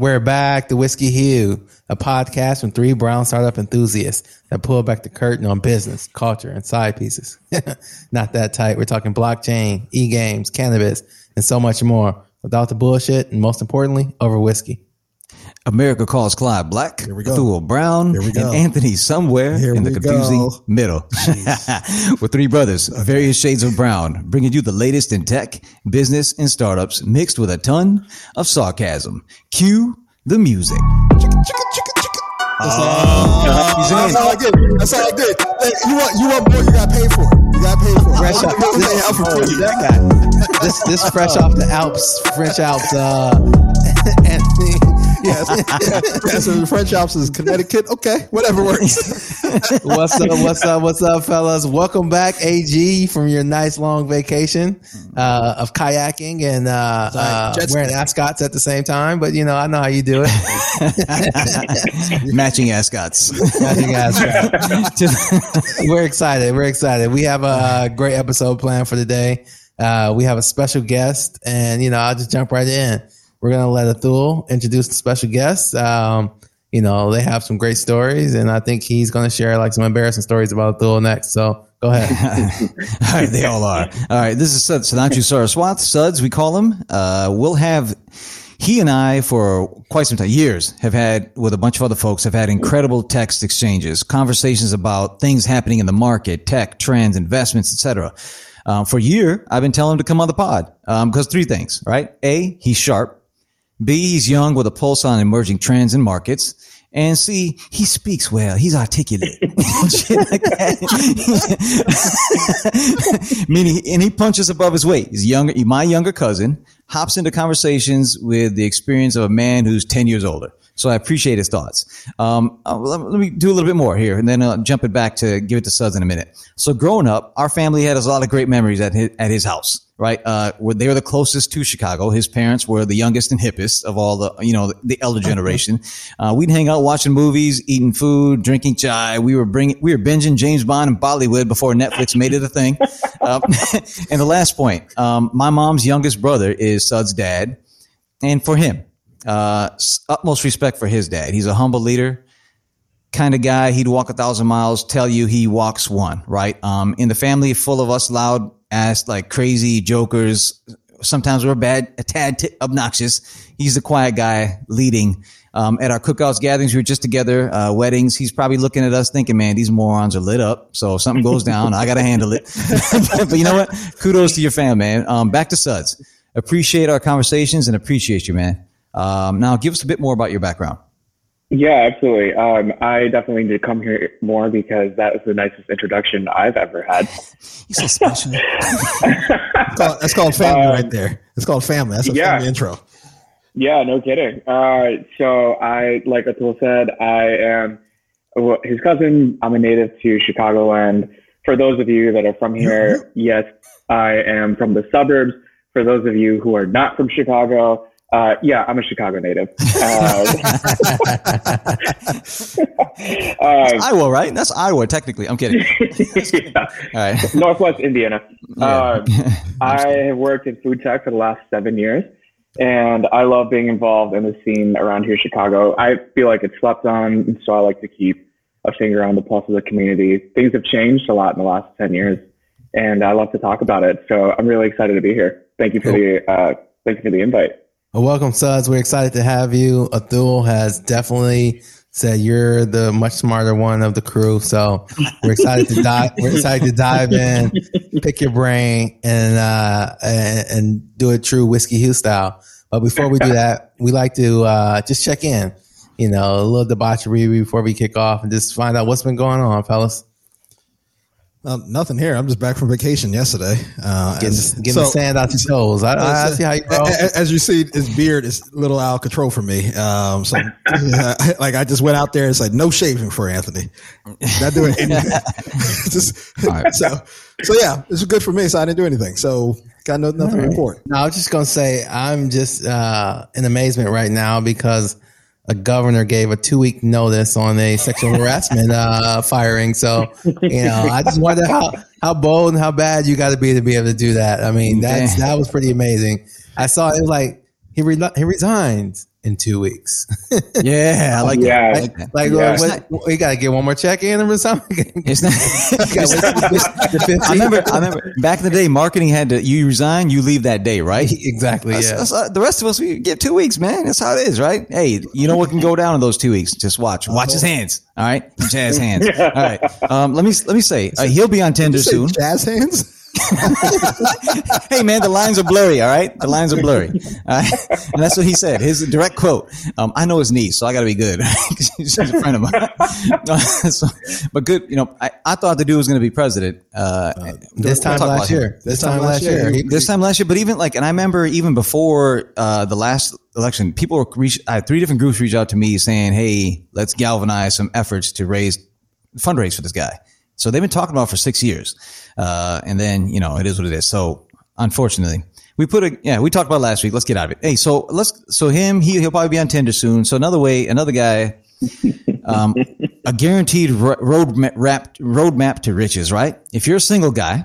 We're back, the Whiskey Hue, a podcast from three brown startup enthusiasts that pull back the curtain on business, culture, and side pieces. Not that tight. We're talking blockchain, e-games, cannabis, and so much more without the bullshit, and most importantly, over whiskey. America calls Clyde Black, Here we go. Thule Brown, Here we go. and Anthony somewhere Here in the we confusing go. middle. We're three brothers, various shades of brown, bringing you the latest in tech, business, and startups mixed with a ton of sarcasm. Cue the music. That's all, that's all I did. That's all I did. Hey, you want you want more? You got to pay for it. You got pay for it. Fresh off, don't think they have for free. that guy. This this fresh off the Alps, French Alps. Uh, Anthony. Yes. yeah, yeah, so the French Alps is Connecticut. Okay, whatever works. What's up? What's up? What's up, fellas? Welcome back, AG, from your nice long vacation uh, of kayaking and uh, uh, wearing ascots at the same time. But you know, I know how you do it. Matching ascots. Matching ascot. We're excited. We're excited. We have a great episode planned for today. Uh, we have a special guest, and you know, I'll just jump right in. We're gonna let Athul introduce the special guest. Um, you know, they have some great stories, and I think he's gonna share like some embarrassing stories about Athul next. So go ahead. all right, they all are. All right, this is Sud- Sudhanshu Saraswath, Suds, we call him. Uh, we'll have, he and I, for quite some time, years, have had, with a bunch of other folks, have had incredible text exchanges, conversations about things happening in the market, tech, trends, investments, etc. Um, for a year, I've been telling him to come on the pod because three things, right? A, he's sharp. B, he's young with a pulse on emerging trends and markets. And C, he speaks well. He's articulate. Meaning, and he punches above his weight. He's younger, my younger cousin, hops into conversations with the experience of a man who's 10 years older. So I appreciate his thoughts. Um, uh, let, let me do a little bit more here and then I'll jump it back to give it to Suds in a minute. So growing up, our family had a lot of great memories at his, at his house right? Uh, where they were the closest to Chicago. His parents were the youngest and hippest of all the, you know, the, the elder generation. Uh, we'd hang out watching movies, eating food, drinking chai. We were bringing, we were binging James Bond and Bollywood before Netflix made it a thing. Um, and the last point, um, my mom's youngest brother is Sud's dad. And for him, uh, utmost respect for his dad. He's a humble leader kind of guy. He'd walk a thousand miles, tell you he walks one, right? Um, in the family full of us loud ass, like crazy jokers. Sometimes we're bad, a tad t- obnoxious. He's the quiet guy leading. Um, at our cookouts gatherings, we were just together, uh, weddings. He's probably looking at us thinking, man, these morons are lit up. So if something goes down, I got to handle it. but you know what? Kudos to your fam, man. Um, back to Suds. Appreciate our conversations and appreciate you, man. Um, now give us a bit more about your background. Yeah, absolutely. Um, I definitely need to come here more because that was the nicest introduction I've ever had. You're so special. That's called, that's called family Um, right there. It's called family. That's a yeah. family intro. Yeah, no kidding. Uh, so I, like Atul said, I am his cousin. I'm a native to Chicagoland. For those of you that are from here, yes, I am from the suburbs. For those of you who are not from Chicago, uh, yeah, I'm a Chicago native. Uh, um, Iowa, right? That's Iowa, technically. I'm kidding. yeah. All right. Northwest Indiana. Yeah. Um, I have worked in food tech for the last seven years, and I love being involved in the scene around here, in Chicago. I feel like it's slept on, and so I like to keep a finger on the pulse of the community. Things have changed a lot in the last ten years, and I love to talk about it. So I'm really excited to be here. Thank you for the uh, thank you for the invite. Well, welcome, Suds. We're excited to have you. Athul has definitely said you're the much smarter one of the crew. So we're excited to dive. We're excited to dive in, pick your brain, and uh, and, and do it true whiskey Hue style. But before we do that, we like to uh, just check in. You know, a little debauchery before we kick off, and just find out what's been going on, fellas. Uh, nothing here. I'm just back from vacation yesterday. Uh, Getting, getting so- the sand out your toes. I, I, I see how you a- As you see, his beard is a little out of control for me. Um, so, like, I just went out there and said, no shaving for Anthony. Not doing anything. just, so, so yeah, it's good for me. So I didn't do anything. So got no, nothing to report. No, I was just gonna say I'm just uh, in amazement right now because a governor gave a two week notice on a sexual harassment uh, firing. So you know, I just wonder how how bold and how bad you got to be to be able to do that. I mean, that's that was pretty amazing. I saw it was like he re- he resigns. In two weeks. yeah, I like Yeah. that. Like that. like, Yeah. what, what- you got to get one more check in or something. It's not. I remember. I remember back in the day, marketing had to. You resign, you leave that day, right? exactly. That's- Yeah. that's, uh, the rest of us, we get two weeks, man. That's how it is, right? Hey, you know what can go down in those two weeks? Just watch. Watch his hands. All right, jazz hands. All right. Um, let me let me say, uh, he'll be on Tinder soon. Jazz hands. hey man, the lines are blurry. All right, the lines are blurry. All right? and that's what he said. His direct quote. Um, I know his niece, so I got to be good. She's a friend of mine. so, but good. You know, I, I thought the dude was going to be president. Uh, this we'll time last year. This time last year. He- this time last year, but even like, and I remember even before uh, the last election, people were reach. I had three different groups reach out to me saying, "Hey, let's galvanize some efforts to raise fundraise for this guy." So they've been talking about it for six years, uh, and then you know it is what it is. So unfortunately, we put a yeah we talked about it last week. Let's get out of it. Hey, so let's so him he he'll probably be on Tinder soon. So another way, another guy. Um, a guaranteed ro- road ma- rap, roadmap to riches, right? If you're a single guy,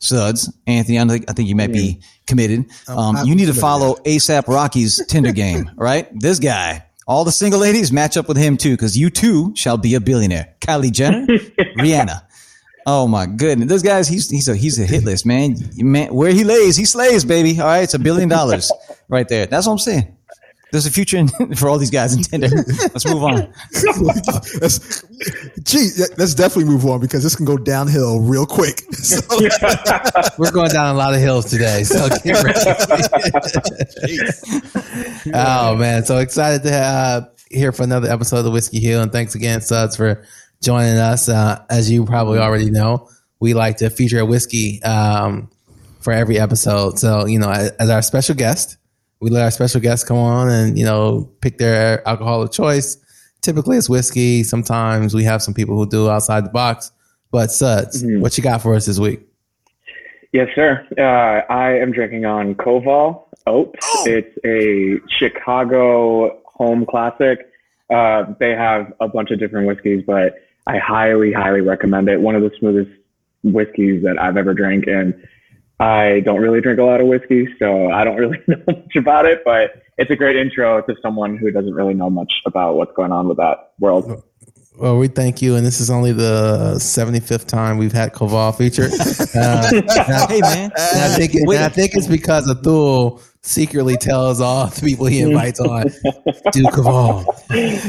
Suds, Anthony, I think, I think you might be committed. Um, you need to follow ASAP Rocky's Tinder game, right? This guy, all the single ladies match up with him too, because you too shall be a billionaire. Kylie Jenner, Rihanna. Oh my goodness, this guy's he's he's a he's a hit list, man. Man, where he lays, he slays, baby. All right, it's a billion dollars right there. That's what I'm saying. There's a future in, for all these guys in Tinder. Let's move on. Let's, gee, let's definitely move on because this can go downhill real quick. So, We're going down a lot of hills today, so get ready. oh man, so excited to uh, have here for another episode of the Whiskey Hill, and thanks again, Suds, for joining us. Uh, as you probably already know, we like to feature a whiskey um, for every episode. So you know, as, as our special guest, we let our special guests come on and you know pick their alcohol of choice. Typically, it's whiskey. Sometimes we have some people who do outside the box. But Suds, what you got for us this week? Yes, sir. Uh, I am drinking on Koval Oat. It's a Chicago home classic. Uh, they have a bunch of different whiskeys, but I highly, highly recommend it. One of the smoothest whiskeys that I've ever drank, and I don't really drink a lot of whiskey, so I don't really know much about it. But it's a great intro to someone who doesn't really know much about what's going on with that world. Well, we thank you, and this is only the 75th time we've had Koval featured. Uh, Hey man, I think, and I think it's because Athul secretly tells all the people he invites on, do Koval.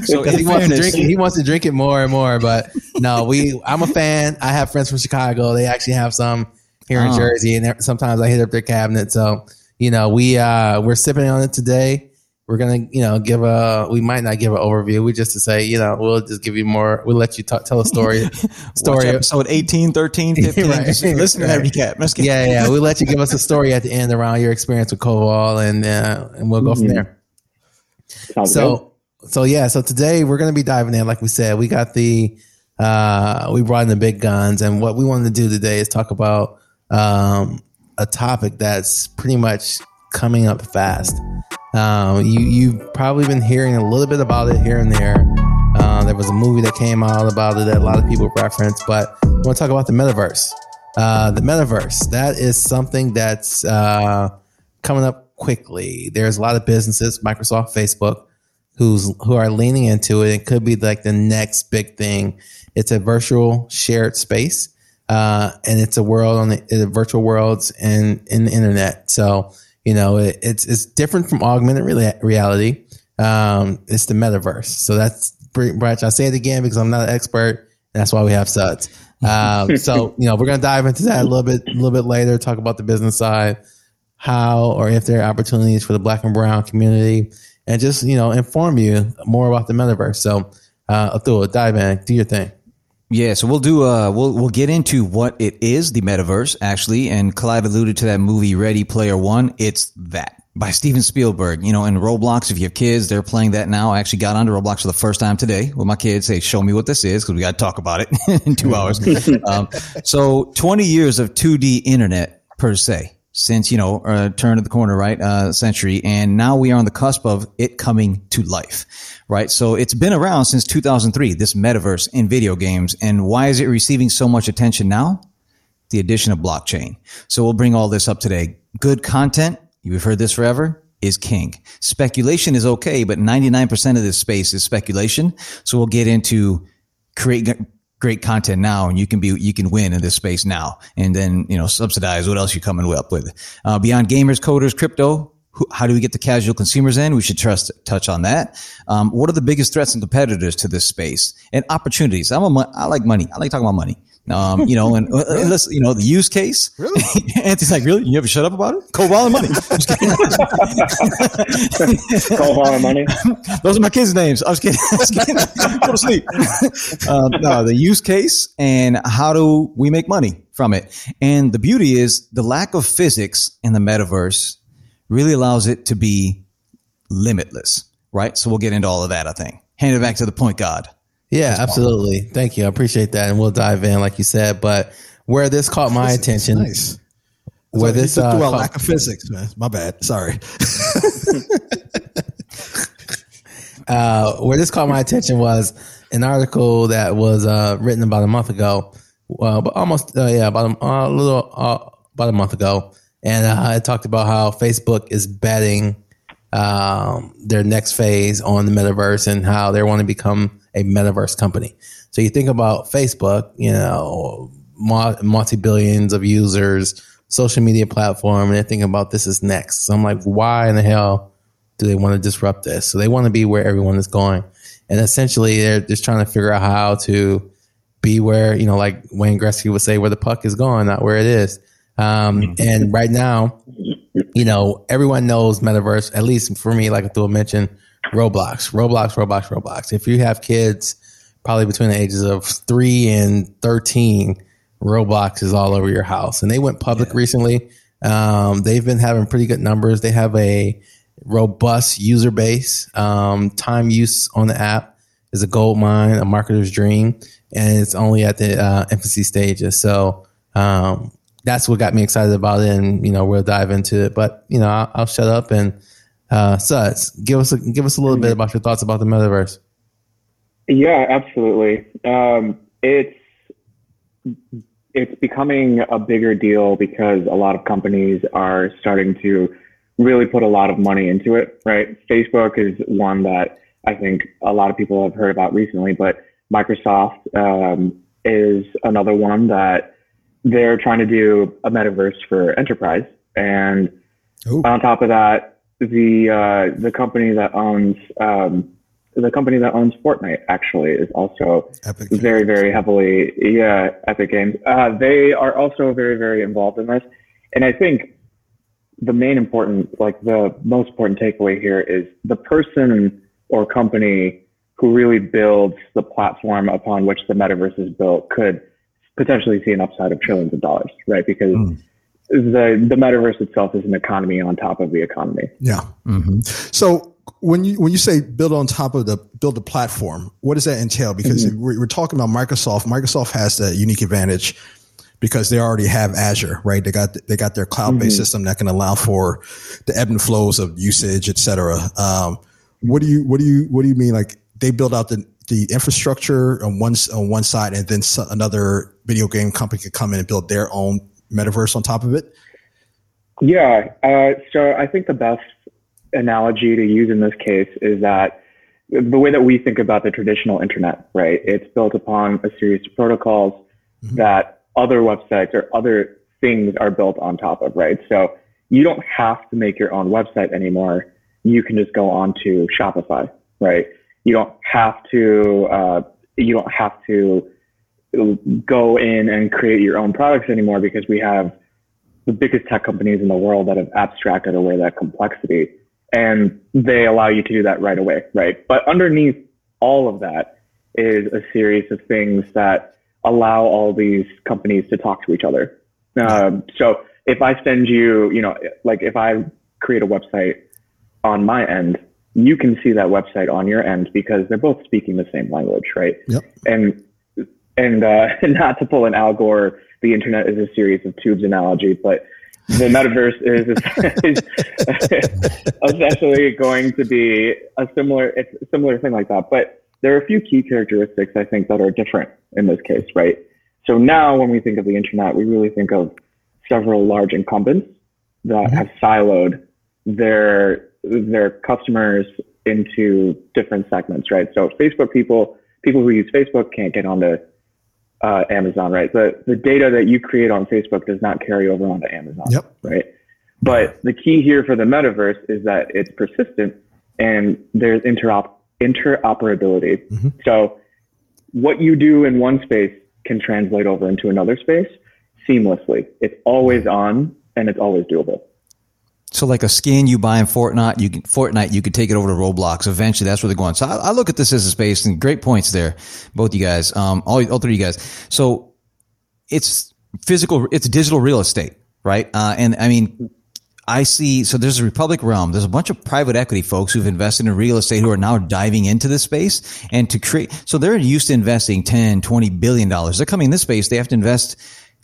so Because in he wants to drink it. He wants to drink it more and more. But no, we. I'm a fan. I have friends from Chicago. They actually have some here in Oh. Jersey, and sometimes I hit up their cabinet. So you know, we uh we're sipping on it today. We're gonna, you know, give a. We might not give an overview. We just to say, you know, we'll just give you more. We'll let you t- tell a story. Watch story. episode 18, 13, 15. Right. Just listen to that recap. Let's get Yeah, yeah. We'll let you give us a story at the end around your experience with Koval, and uh, and we'll go from there. Sounds good. So, so yeah. So today we're going to be diving in, like we said, we got the, uh, we brought in the big guns, and what we wanted to do today is talk about um, a topic that's pretty much coming up fast. Um, you you've probably been hearing a little bit about it here and there. Uh, there was a movie that came out about it that a lot of people reference, but I want to talk about the metaverse. Uh, the metaverse that is something that's uh, coming up quickly. There's a lot of businesses, Microsoft, Facebook, who's who are leaning into it. It could be like the next big thing. It's a virtual shared space, uh, and it's a world on the, the virtual worlds and in the internet. So you know it, it's it's different from augmented rea- reality. Um, it's the metaverse. So that's pretty much. I say it again because I'm not an expert. And that's why we have suds. Um, so you know we're gonna dive into that a little bit a little bit later. Talk about the business side how or if there are opportunities for the black and brown community and just you know inform you more about the metaverse so uh Athul, dive in do your thing Yeah, so we'll do. Uh, we'll we'll get into what it is, the metaverse, actually. And Clyde alluded to that movie Ready Player One. It's that by Steven Spielberg. You know, in Roblox, if you have kids, they're playing that now. I actually got onto Roblox for the first time today with my kids. Say, show me what this is because we got to talk about it in two hours. um, so, twenty years of two D internet per se since you know uh, turn of the corner right uh, century and now we are on the cusp of it coming to life right so it's been around since 2003 this metaverse in video games and why is it receiving so much attention now the addition of blockchain so we'll bring all this up today good content you've heard this forever is king. Speculation is okay, but 99% of this space is speculation. So we'll get into create great content now and you can be you can win in this space now and then you know subsidize what else you're coming up with uh, beyond gamers coders crypto who, how do we get the casual consumers in? We should trust, touch on that. Um, what are the biggest threats and competitors to this space and opportunities? I'm a, I like money. I like talking about money. Um, you know, and, really? and you know, the use case. Really? Anthony's like, really? You ever shut up about it? Koval and money. Koval and money. Those are my kids' names. I was kidding. I was kidding. Go to sleep. Um, no, the use case and how do we make money from it? And the beauty is the lack of physics in the metaverse really allows it to be limitless, right? So we'll get into all of that, I think. Hand it back to the point God. Yeah, absolutely. Thank you. I appreciate that. And we'll dive in, like you said. But where this caught my attention. Nice. Where Sorry, this uh, lack of physics, man. My bad. Sorry. uh, where this caught my attention was an article that was uh, written about a month ago. Well, but almost uh, yeah, about a, a little uh, about a month ago, and uh, I talked about how Facebook is betting um, their next phase on the metaverse and how they want to become a metaverse company. So you think about Facebook, you know, multi billions of users, social media platform, and they're thinking about this is next. So I'm like, why in the hell do they want to disrupt this? So they want to be where everyone is going. And essentially, they're just trying to figure out how to be where, you know, like Wayne Gretzky would say, where the puck is going, not where it is. Um, mm-hmm. and right now, you know, everyone knows metaverse, at least for me, like Atul mentioned, Roblox, Roblox, Roblox, Roblox. If you have kids probably between the ages of three and 13, Roblox is all over your house. And they went public yeah. recently. Um, they've been having pretty good numbers. They have a robust user base. Um, time use on the app is a gold mine, a marketer's dream, and it's only at the uh, infancy stages. So um, that's what got me excited about it. And, you know, we'll dive into it. But, you know, I'll, I'll shut up and uh, Suds, give us a, give us a little bit about your thoughts about the metaverse. Yeah, absolutely. Um, it's it's becoming a bigger deal because a lot of companies are starting to really put a lot of money into it. Right? Facebook is one that I think a lot of people have heard about recently, but Microsoft um, is another one that they're trying to do a metaverse for enterprise. And Ooh. on top of that, the uh, the company that owns um, the company that owns Fortnite actually is also Epic very very heavily yeah Epic Games. Uh, they are also very very involved in this, and I think the main important like the most important takeaway here is the person or company who really builds the platform upon which the metaverse is built could potentially see an upside of trillions of dollars, right? Because mm. the the metaverse itself is an economy on top of the economy. Yeah. Mm-hmm. So when you when you say build on top of the build the platform, what does that entail? Because mm-hmm. we're, we're, talking about Microsoft. Microsoft has that unique advantage because they already have Azure, right? They got they got their cloud based mm-hmm. system that can allow for the ebb and flows of usage, et cetera. Um, what do you what do you what do you mean? Like they build out the the infrastructure on one on one side, and then another video game company could come in and build their own metaverse on top of it? Yeah. Uh, so I think the best analogy to use in this case is that the way that we think about the traditional internet, right? It's built upon a series of protocols mm-hmm. that other websites or other things are built on top of, right? So you don't have to make your own website anymore. You can just go on to Shopify, right? You don't have to, uh, you don't have to go in and create your own products anymore because we have the biggest tech companies in the world that have abstracted away that complexity and they allow you to do that right away, right? But underneath all of that is a series of things that allow all these companies to talk to each other. Um, so if I send you, you know, like if I create a website on my end, you can see that website on your end because they're both speaking the same language, right? Yep. And and uh, not to pull an Al Gore, the internet is a series of tubes analogy, but the metaverse is, is essentially going to be a similar, it's a similar thing like that. But there are a few key characteristics I think that are different in this case, right? So now when we think of the internet, we really think of several large incumbents that mm-hmm. have siloed their their customers into different segments, right? So Facebook people, people who use Facebook can't get onto uh, Amazon, right? The the data that you create on Facebook does not carry over onto Amazon, Yep. right? But the key here for the metaverse is that it's persistent and there's interop interoperability. Mhm. So what you do in one space can translate over into another space seamlessly. It's always on and it's always doable. So like a skin you buy in Fortnite, you can Fortnite, you can take it over to Roblox. Eventually, that's where they're going. So I, I look at this as a space, and great points there, both you guys, um, all all three of you guys. So it's physical, it's digital real estate, right? Uh, and I mean, I see. So there's a Republic Realm. There's a bunch of private equity folks who've invested in real estate who are now diving into this space and to create. So they're used to investing 10, 20 billion dollars. They're coming in this space. They have to invest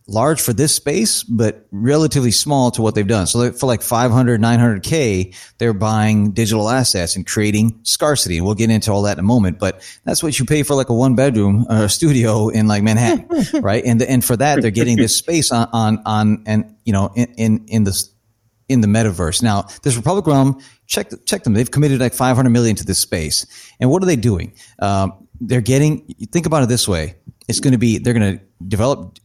large for this space, but relatively small to what they've done. So for like 500, 900K, they're buying digital assets and creating scarcity. And we'll get into all that in a moment, but that's what you pay for like a one bedroom uh, studio in like Manhattan, right? And, and for that, they're getting this space on, on, on, and, you know, in, in, in this, in the metaverse. Now, this Republic Realm, check check them. They've committed like 500 million to this space. And what are they doing? Um, they're getting. Think about it this way: it's going to be they're going to develop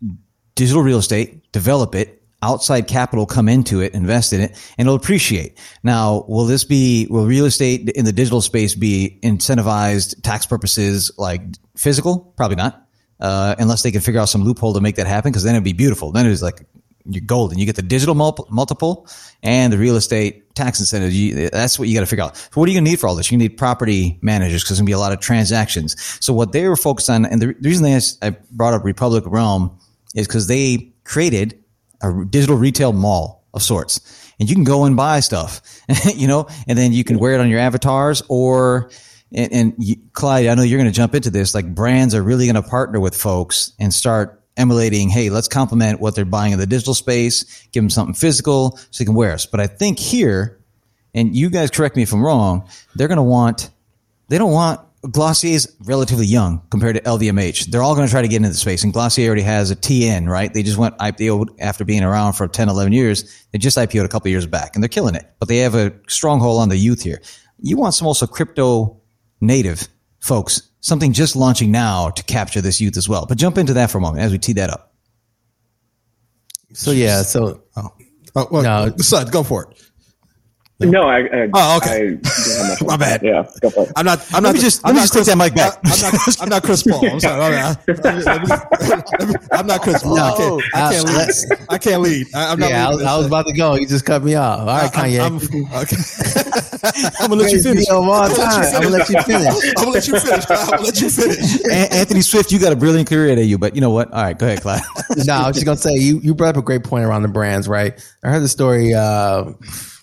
digital real estate, develop it. Outside capital come into it, invest in it, and it'll appreciate. Now, will this be, will real estate in the digital space be incentivized tax purposes like physical? Probably not. Uh, unless they can figure out some loophole to make that happen, because then it'd be beautiful. Then it's like you're golden. You get the digital mul- multiple and the real estate tax incentives. You, that's what you got to figure out. So what are you going to need for all this? You need property managers because there's going to be a lot of transactions. So what they were focused on, and the, the reason they I brought up Republic Realm is because they created a digital retail mall of sorts, and you can go and buy stuff, you know, and then you can wear it on your avatars or. And, and you, Clyde, I know you're going to jump into this. Like brands are really going to partner with folks and start emulating, hey, let's complement what they're buying in the digital space, give them something physical so they can wear us. But I think here, and you guys correct me if I'm wrong, they're going to want, they don't want, Glossier is relatively young compared to LVMH. They're all going to try to get into the space, and Glossier already has a TN, right? They just went IPO after being around for 10, 11 years. They just IPO'd a couple years back, and they're killing it. But they have a stronghold on the youth here. You want some also crypto native folks, something just launching now to capture this youth as well. But jump into that for a moment as we tee that up. So yeah, so Oh, oh well, No. son, go for it. No, I, I Oh, okay. I don't have much My bad. Yeah, go for it. I'm not. I'm not. me just- I'm let me not just take that mic back. I, am not. I'm not Chris Paul. I'm sorry. I'm, not, I'm not Chris Paul. I can't. I can't No, lead. I can't lead. I, I'm not. yeah, I was, I was about to go. You just cut me off. All right, Kanye. I'm, I'm, okay. I'm gonna let you finish. video I'm gonna time. I'm gonna let you finish. I'm gonna let you finish. I'm gonna let you finish. Anthony Swift, you got a brilliant career at AU, but you know what? All right, go ahead, Clyde. no, I was just gonna say you you brought up a great point around the brands, right? I heard the story uh,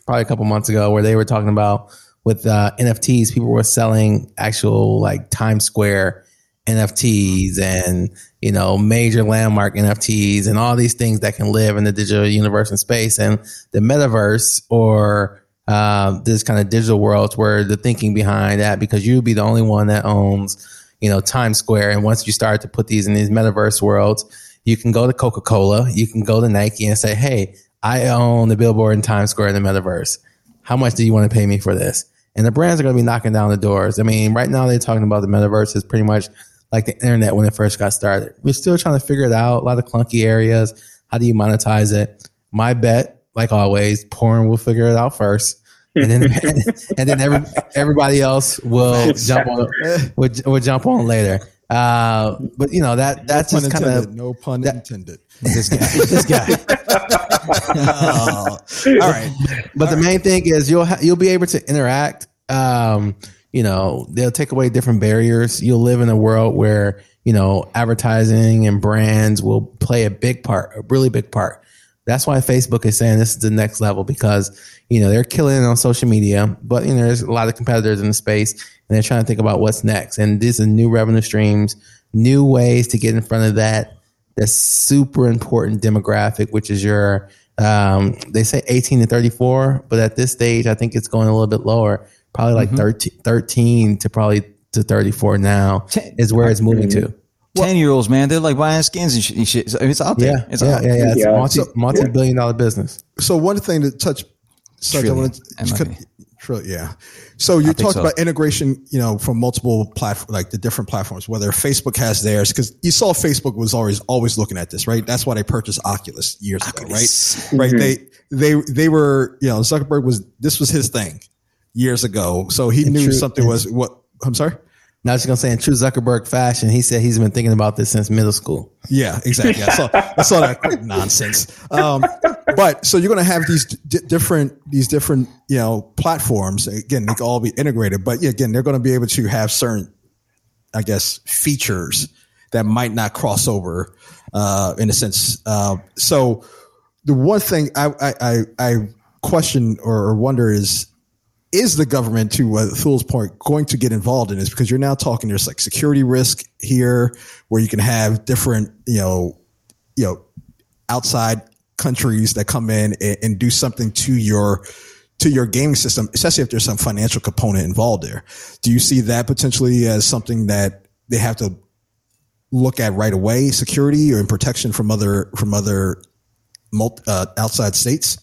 probably a couple months ago where they were talking about with uh, NFTs, people were selling actual like Times Square NFTs and you know major landmark NFTs and all these things that can live in the digital universe and space and the metaverse or um, this kind of digital worlds where the thinking behind that because you'd be the only one that owns you know Times Square. And once you start to put these in these metaverse worlds you can go to Coca Cola you can go to Nike and say hey I own the billboard in Times Square in the metaverse how much do you want to pay me for this and the brands are going to be knocking down the doors I mean right now they're talking about the metaverse is pretty much like the internet when it first got started we're still trying to figure it out a lot of clunky areas how do you monetize it my bet like always porn will figure it out first and then and then every, everybody else will jump on will, will jump on later. Uh, but you know that that's Pun just kind of No pun that- intended. this guy. This guy. Oh, all right. But the main thing is you'll ha- you'll be able to interact. Um, you know they'll take away different barriers. You'll live in a world where you know advertising and brands will play a big part, a really big part. That's why Facebook is saying this is the next level because you know they're killing it on social media, but you know there's a lot of competitors in the space, and they're trying to think about what's next. And these are new revenue streams, new ways to get in front of that. That's super important demographic, which is your um, they say 18 to 34, but at this stage, I think it's going a little bit lower, probably like 13, 13 to probably to 34 now is where it's moving to. Ten year olds, man, they're like buying skins and shit. shit. So, it's out there. Yeah, It's yeah, out yeah, yeah. It's Yeah. a multi So- multi billion dollar business. So one thing to touch, such I want to MIB. Trillion, yeah. So you talked so. about integration, you know, from multiple platforms, like the different platforms, whether Facebook has theirs, because you saw Facebook was always always looking at this, right? That's why they purchased Oculus years Oculus. ago, right? Right. They mm-hmm. they they were, you know, Zuckerberg was this was his thing years ago, so he knew true- something was what. I'm sorry. Now, I was just gonna say in true Zuckerberg fashion, he said he's been thinking about this since middle school. Yeah, exactly. I saw, I saw that nonsense. Um, but so you're to have these d- different, these different, you know, platforms. Again, they can all be integrated, but yeah, again, they're to be able to have certain, I guess, features that might not cross over, uh, in a sense. Uh, so the one thing I, I, I, I question or wonder is, is the government, to uh, Thul's point, going to get involved in this? Because you're now talking, there's like security risk here, where you can have different, you know, you know, outside countries that come in and, and do something to your to your gaming system, especially if there's some financial component involved there. Do you see that potentially as something that they have to look at right away, security or in protection from other from other multi, uh, outside states?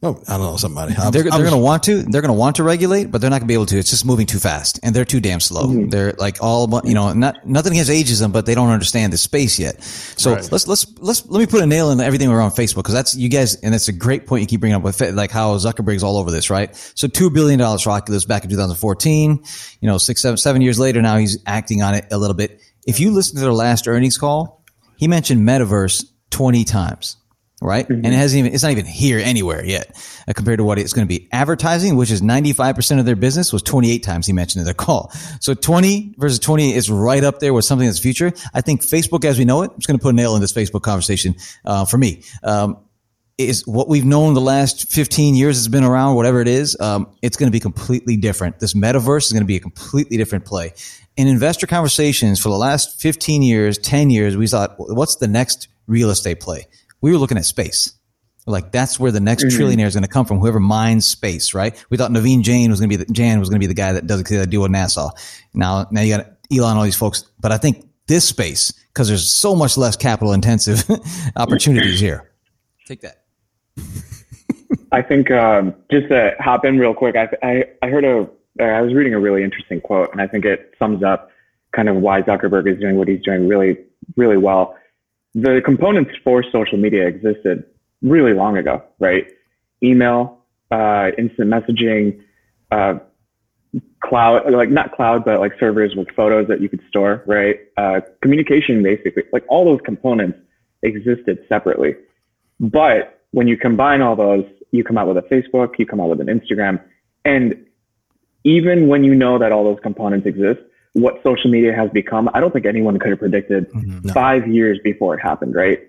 Oh, I don't know somebody. I was- They're, they're going to want to. They're going to want to regulate, but they're not going to be able to. It's just moving too fast, and they're too damn slow. Mm-hmm. They're like all you know. Not nothing against ageism, but they don't understand the space yet. So let's let's let's let me put a nail in everything around Facebook because that's you guys, and that's a great point you keep bringing up with like how Zuckerberg's all over this, right? So two billion dollars for Oculus back in 2014. You know, six seven seven years later, now he's acting on it a little bit. If you listen to their last earnings call, he mentioned metaverse 20 times right? And it hasn't even, it's not even here anywhere yet uh, compared to what it's going to be. Advertising, which is 95% of their business was 28 times he mentioned in their call. So 20 versus 20 is right up there with something that's future. I think Facebook as we know it, I'm just going to put a nail in this Facebook conversation, uh, for me. Um, is what we've known the last 15 years has been around, whatever it is, um, it's going to be completely different. This metaverse is going to be a completely different play. In investor conversations for the last 15 years, 10 years, we thought, what's the next real estate play? We were looking at space. Like that's where the next trillionaire is going to come from. Whoever mines space, right? We thought Naveen Jain was going to be the, Jan was going to be the guy that does the deal with NASA. Now, now you got Elon, all these folks, but I think this space because there's so much less capital intensive opportunities here. Take that. I think um, just to hop in real quick, I, I, I heard a, I was reading a really interesting quote, and I think it sums up kind of why Zuckerberg is doing what he's doing really, really well. The components for social media existed really long ago, right? Email, uh, instant messaging, uh, cloud, like not cloud, but like servers with photos that you could store, right? Uh, communication, basically, like all those components existed separately. But when you combine all those, you come out with a Facebook, you come out with an Instagram. And even when you know that all those components exist, what social media has become, I don't think anyone could have predicted mm-hmm. five years before it happened, right?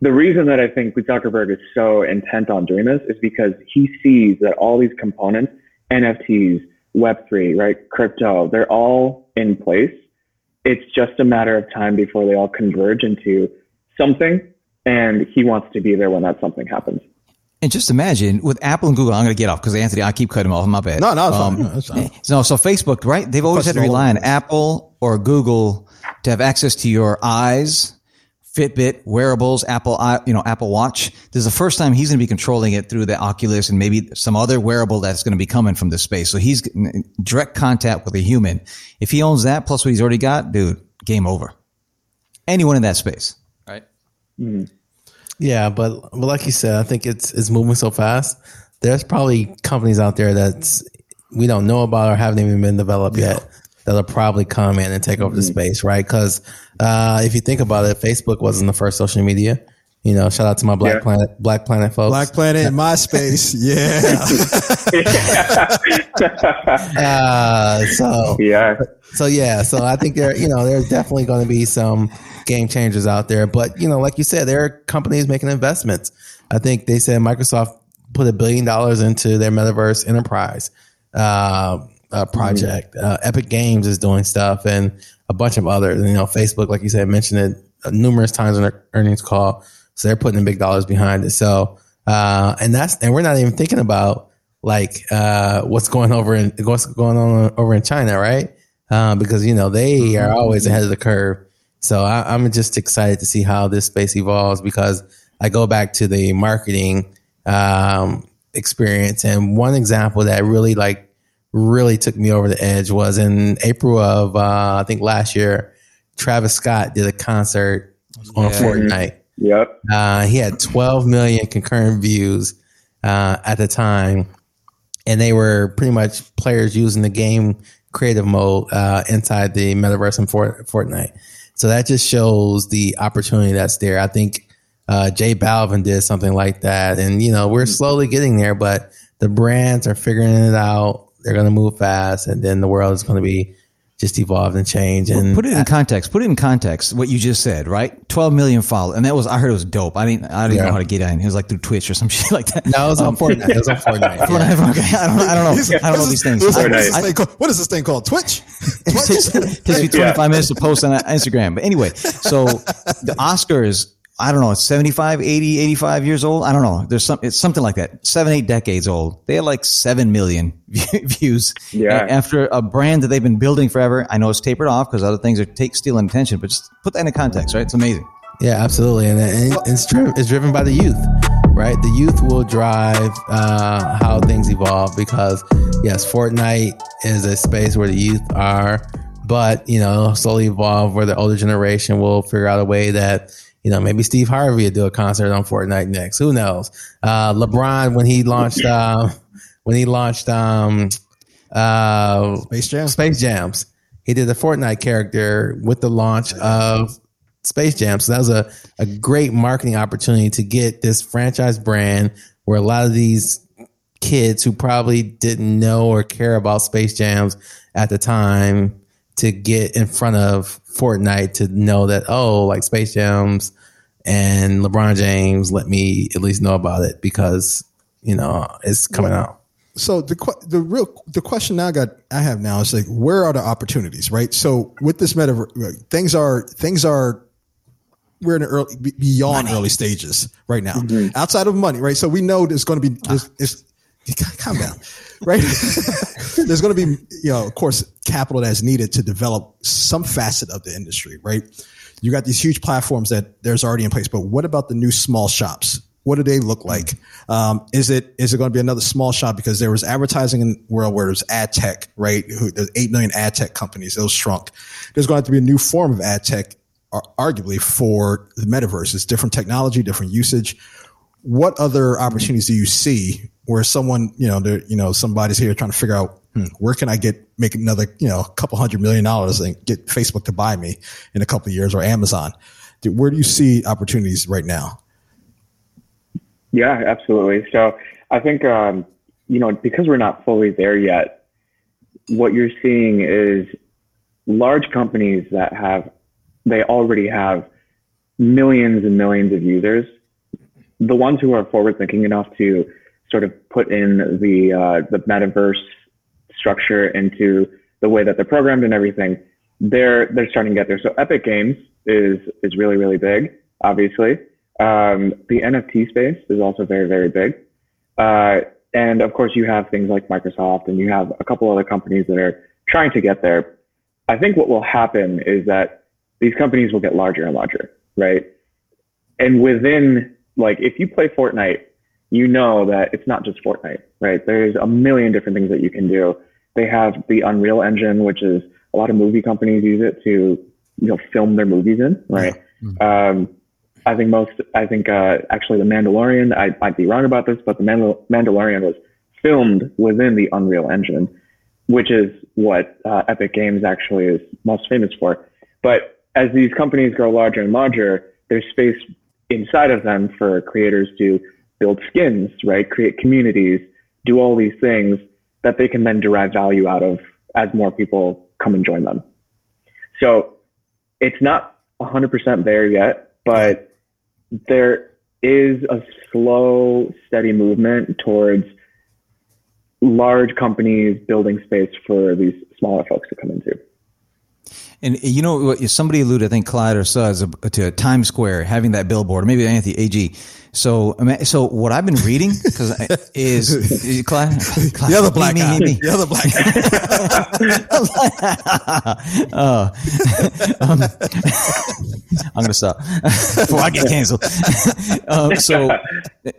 The reason that I think Zuckerberg is so intent on doing this is because he sees that all these components, NFTs, Web3, right, crypto, they're all in place. It's just a matter of time before they all converge into something and he wants to be there when that something happens. And just imagine with Apple and Google, I'm going to get off because Anthony, I keep cutting him off. My bad. No, no, it's Um, fine. No, it's fine. No, so Facebook, right? They've always had to rely on. Apple or Google to have access to your eyes, Fitbit, wearables, Apple, you know, Apple Watch. This is the first time he's going to be controlling it through the Oculus and maybe some other wearable that's going to be coming from this space. So he's getting direct contact with a human. If he owns that plus what he's already got, dude, game over. Anyone in that space, right? Yeah, but but like you said, I think it's it's moving so fast. There's probably companies out there that's we don't know about or haven't even been developed yet that'll probably come in and take over the space, right? Because uh, if you think about it, Facebook wasn't the first social media. You know, shout out to my Black Yeah. Planet Black Planet folks. Black Planet and MySpace. Yeah. uh, so yeah. so yeah, so I think there, you know, there's definitely going to be some game changers out there. But you know, like you said, there are companies making investments. I think they said Microsoft put a billion dollars into their metaverse enterprise uh, uh, project. Uh, Epic Games is doing stuff, and a bunch of others. You know, Facebook, like you said, mentioned it uh, numerous times on their earnings call. So they're putting big dollars behind it. So uh, and that's and we're not even thinking about like uh, what's going over in what's going on over in China, right? Um, because you know they are always ahead of the curve. So I, I'm just excited to see how this space evolves because I go back to the marketing um, experience. And one example that really like really took me over the edge was in April of uh, I think last year. Travis Scott did a concert on Yeah. Fortnite. Yep. Uh, he had 12 million concurrent views uh, at the time, and they were pretty much players using the game creative mode uh, inside the metaverse in Fortnite. So that just shows the opportunity that's there. I think uh, Jay Balvin did something like that, and you know we're slowly getting there, but the brands are figuring it out. They're going to move fast, and then the world is going to be just evolve and change. And Put it in context. Put it in context. What you just said, right? Twelve million followers, and that was I heard it was dope. I didn't. I didn't Yeah. know how to get in. It was like through Twitch or some shit like that. no, it was on um, Fortnite. It was on Fortnite. yeah. Fortnite, okay. I don't. I don't know. He's- I don't know these things. what is- I- what is this I- thing called- what is this thing called? Twitch? It takes, takes me 25 minutes to post on Instagram. But anyway, so the Oscars, I don't know, it's 75, 80, 85 years old. I don't know. There's some, it's something like that. Seven, eight decades old. They had like 7 million views. Yeah. After a brand that they've been building forever. I know it's tapered off because other things are take stealing attention, but just put that into context, right? It's amazing. Yeah, absolutely, and, and it's driven it's driven by the youth, right? The youth will drive uh, how things evolve because yes, Fortnite is a space where the youth are, but you know, slowly evolve where the older generation will figure out a way that you know maybe Steve Harvey will do a concert on Fortnite next. Who knows? Uh, LeBron when he launched uh, when he launched um, uh, Space Jam. Space Jams. He did a Fortnite character with the launch of Space Jam. So that was a, a great marketing opportunity to get this franchise brand where a lot of these kids who probably didn't know or care about Space Jams at the time to get in front of Fortnite to know that, oh, like Space Jams and LeBron James, let me at least know about it because, you know, it's coming out. So the the real the question now I got I have now is like where are the opportunities, right? So with this metaverse, things are things are we're in the early be- beyond early stages right now. Outside of money, right? So we know there's going to be there's, it's, calm down, right? there's going to be you know of course capital that's needed to develop some facet of the industry, right? You got these huge platforms that there's already in place, but what about the new small shops? What do they look like? Um, is it is it going to be another small shop because there was advertising in the world where there's ad tech, right? Who, there's eight million ad tech companies; those shrunk. There's going to have to be a new form of ad tech, arguably for the metaverse. It's different technology, different usage. What other opportunities do you see where someone, you know, there, you know, somebody's here trying to figure out hmm, where can I get make another, you know, a couple hundred million dollars and get Facebook to buy me in a couple of years or Amazon? Where do you see opportunities right now? Yeah, absolutely. So I think, um, you know, because we're not fully there yet, what you're seeing is large companies that have, they already have millions and millions of users. The ones who are forward thinking enough to sort of put in the, uh, the metaverse structure into the way that they're programmed and everything, they're, they're starting to get there. So Epic Games is, is really, really big, obviously. Um, the NFT space is also very, very big. Uh, and of course, you have things like Microsoft and you have a couple other companies that are trying to get there. I think what will happen is that these companies will get larger and larger, right? And within, like, if you play Fortnite, you know that it's not just Fortnite, right? There's a million different things that you can do. They have the Unreal Engine, which is a lot of movie companies use it to, you know, film their movies in, right? Um, I think most, I think, uh, actually the Mandalorian, I might be wrong about this, but the Mandal- Mandalorian was filmed within the Unreal Engine, which is what uh, Epic Games actually is most famous for. But as these companies grow larger and larger, there's space inside of them for creators to build skins, right? Create communities, do all these things that they can then derive value out of as more people come and join them. So it's not 100% there yet, but there is a slow, steady movement towards large companies building space for these smaller folks to come into. And you know what? Somebody alluded, I think Clyde or Suz, to Times Square having that billboard. or Maybe Anthony AG. So, so what I've been reading because is, is Clyde, Clyde, the other black me, guy, me, me. the other black guy. uh, um, I'm gonna stop before I get canceled. um, so,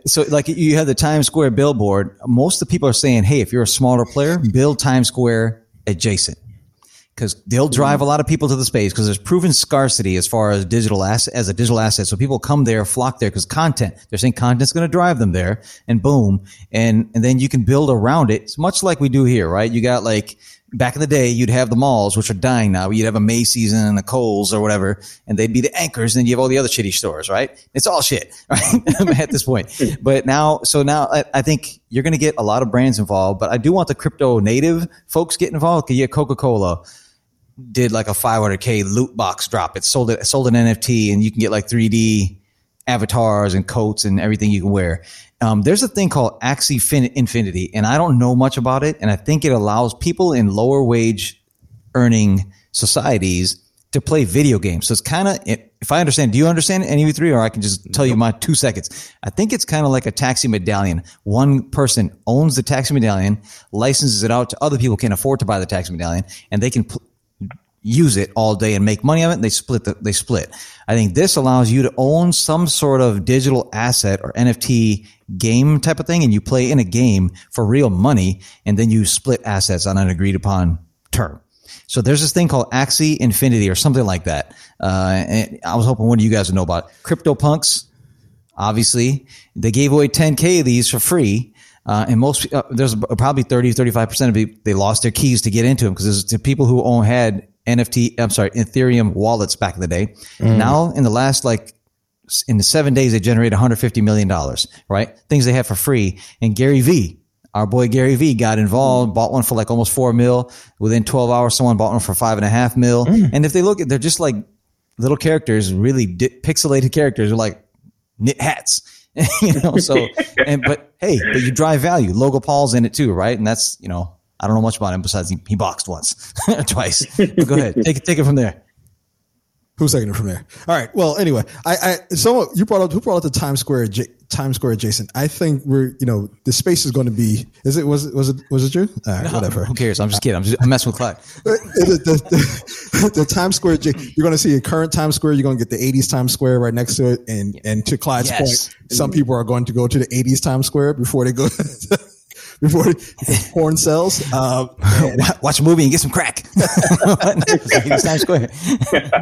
so like you have the Times Square billboard. Most of the people are saying, "Hey, if you're a smaller player, build Times Square adjacent." Because they'll drive a lot of people to the space because there's proven scarcity as far as digital asset as a digital asset. So people come there, flock there because content. They're saying content's going to drive them there, and boom, and and then you can build around it. It's much like we do here, right? You got like back in the day, you'd have the malls, which are dying now. You'd have a Macy's and a Kohl's or whatever, and they'd be the anchors. And then you have all the other shitty stores, right? It's all shit, right? At this point. But now, so now I, I think you're going to get a lot of brands involved, but I do want the crypto native folks get involved. You get Coca-Cola did like a 500k loot box drop. It sold it sold an NFT, and you can get like 3D avatars and coats and everything you can wear. Um, there's a thing called Axie fin- Infinity, and I don't know much about it, and I think it allows people in lower wage earning societies to play video games. So it's kind of, if I understand, do you understand any of you three, or I can just tell you my two seconds? I think it's kind of like a taxi medallion. One person owns the taxi medallion, licenses it out to other people can afford to buy the taxi medallion, and they can pl- use it all day and make money on it. they split the, they split. I think this allows you to own some sort of digital asset or NFT game type of thing. And you play in a game for real money and then you split assets on an agreed upon term. So there's this thing called Axie Infinity or something like that. Uh, and I was hoping one of you guys would know about it. CryptoPunks. Obviously, they gave away 10k of these for free. Uh, and most, uh, there's probably 30, 35% of it, they lost their keys to get into them because there's the people who own had NFT, I'm sorry, Ethereum wallets back in the day. Mm. Now in the last like in the seven days, they generate 150 million dollars, right? Things they have for free. And Gary V, our boy Gary V got involved, bought one for like almost four mil. Within 12 hours, someone bought one for five and a half mil. Mm. And if they look at, they're just like little characters, really di- pixelated characters, are like knit hats. you know, so, and, but hey, but you drive value. Logan Paul's in it too, right? And that's, you know, I don't know much about him besides he, he boxed once, twice. But go ahead, take it, take it from there. Who's taking it from there? All right. Well, anyway, I, I so you brought up who brought up the Times Square Times Square adjacent. I think we're you know the space is going to be. Is it was it was it was it you? All right, no, whatever. Who cares? I'm just kidding. I'm just I'm messing with Clyde. Uh, the, the, the, the, Times Square. You're going to see a current Times Square. You're going to get the 80s Times Square right next to it, and and to Clyde's yes. point, some people are going to go to the 80s Times Square before they go. before porn sells. Uh, watch a movie and get some crack. Times Square.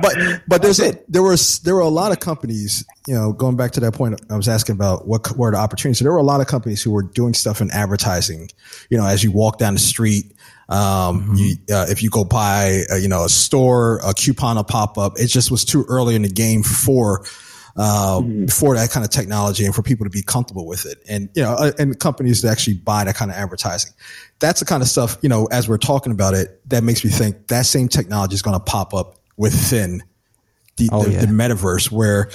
but but there's a, there was there were a lot of companies. You know, going back to that point, I was asking about what were the opportunities. So there were a lot of companies who were doing stuff in advertising. You know, as you walk down the street. Um, mm-hmm. you, uh, if you go buy, uh, you know, a store, a coupon, a pop up, it just was too early in the game for uh, mm-hmm. for that kind of technology and for people to be comfortable with it. And, you know, uh, and companies to actually buy that kind of advertising. That's the kind of stuff, you know, as we're talking about it, that makes me think that same technology is going to pop up within the, oh, the, yeah. the metaverse where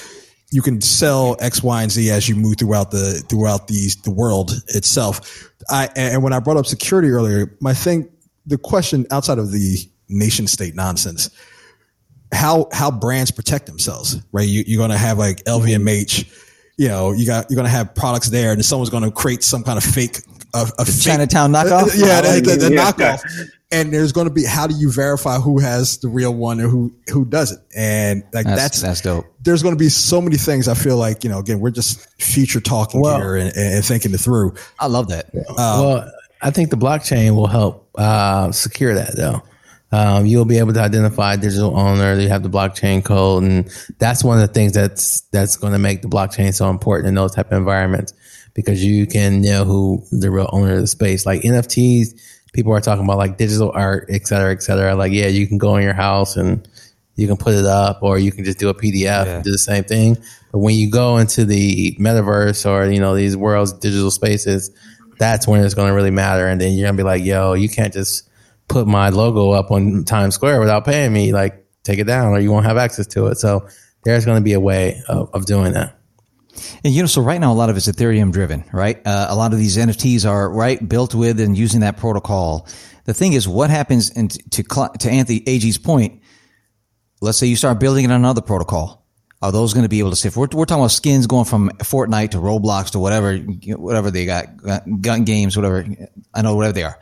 you can sell X, Y, and Z as you move throughout the throughout the the world itself. I and when I brought up security earlier, my thing, the question outside of the nation state nonsense how how brands protect themselves, right? You, you're going to have like LVMH, you know, you got you're going to have products there, and someone's going to create some kind of fake, a, a fake, Chinatown knockoff. Uh, yeah, the, the, the yeah. knockoff. And there's going to be how do you verify who has the real one and who who does it? And like that's that's, that's dope. There's going to be so many things. I feel like you know, again, we're just future talking well, here and, and, thinking it through. I love that. Um, well, I think the blockchain will help uh, secure that though. Um, you'll be able to identify digital owner. You have the blockchain code, and that's one of the things that's that's going to make the blockchain so important in those type of environments because you can know who the real owner of the space. Like NFTs, people are talking about like digital art, et cetera, et cetera. Like, yeah, you can go in your house and you can put it up, or you can just do a PDF yeah. and do the same thing. But when you go into the metaverse or you know these world's digital spaces, that's when it's going to really matter. And then you're going to be like, yo, you can't just put my logo up on Times Square without paying me, like take it down or you won't have access to it. So there's going to be a way of, of doing that. And you know, so right now a lot of it's Ethereum driven, right? Uh, a lot of these NFTs are right built with and using that protocol. The thing is, what happens? And to to Anthony Ag's point, let's say you start building it on another protocol. Are those going to be able to say? We're, we're talking about skins going from Fortnite to Roblox to whatever, whatever they got, gun games, whatever. I know whatever they are.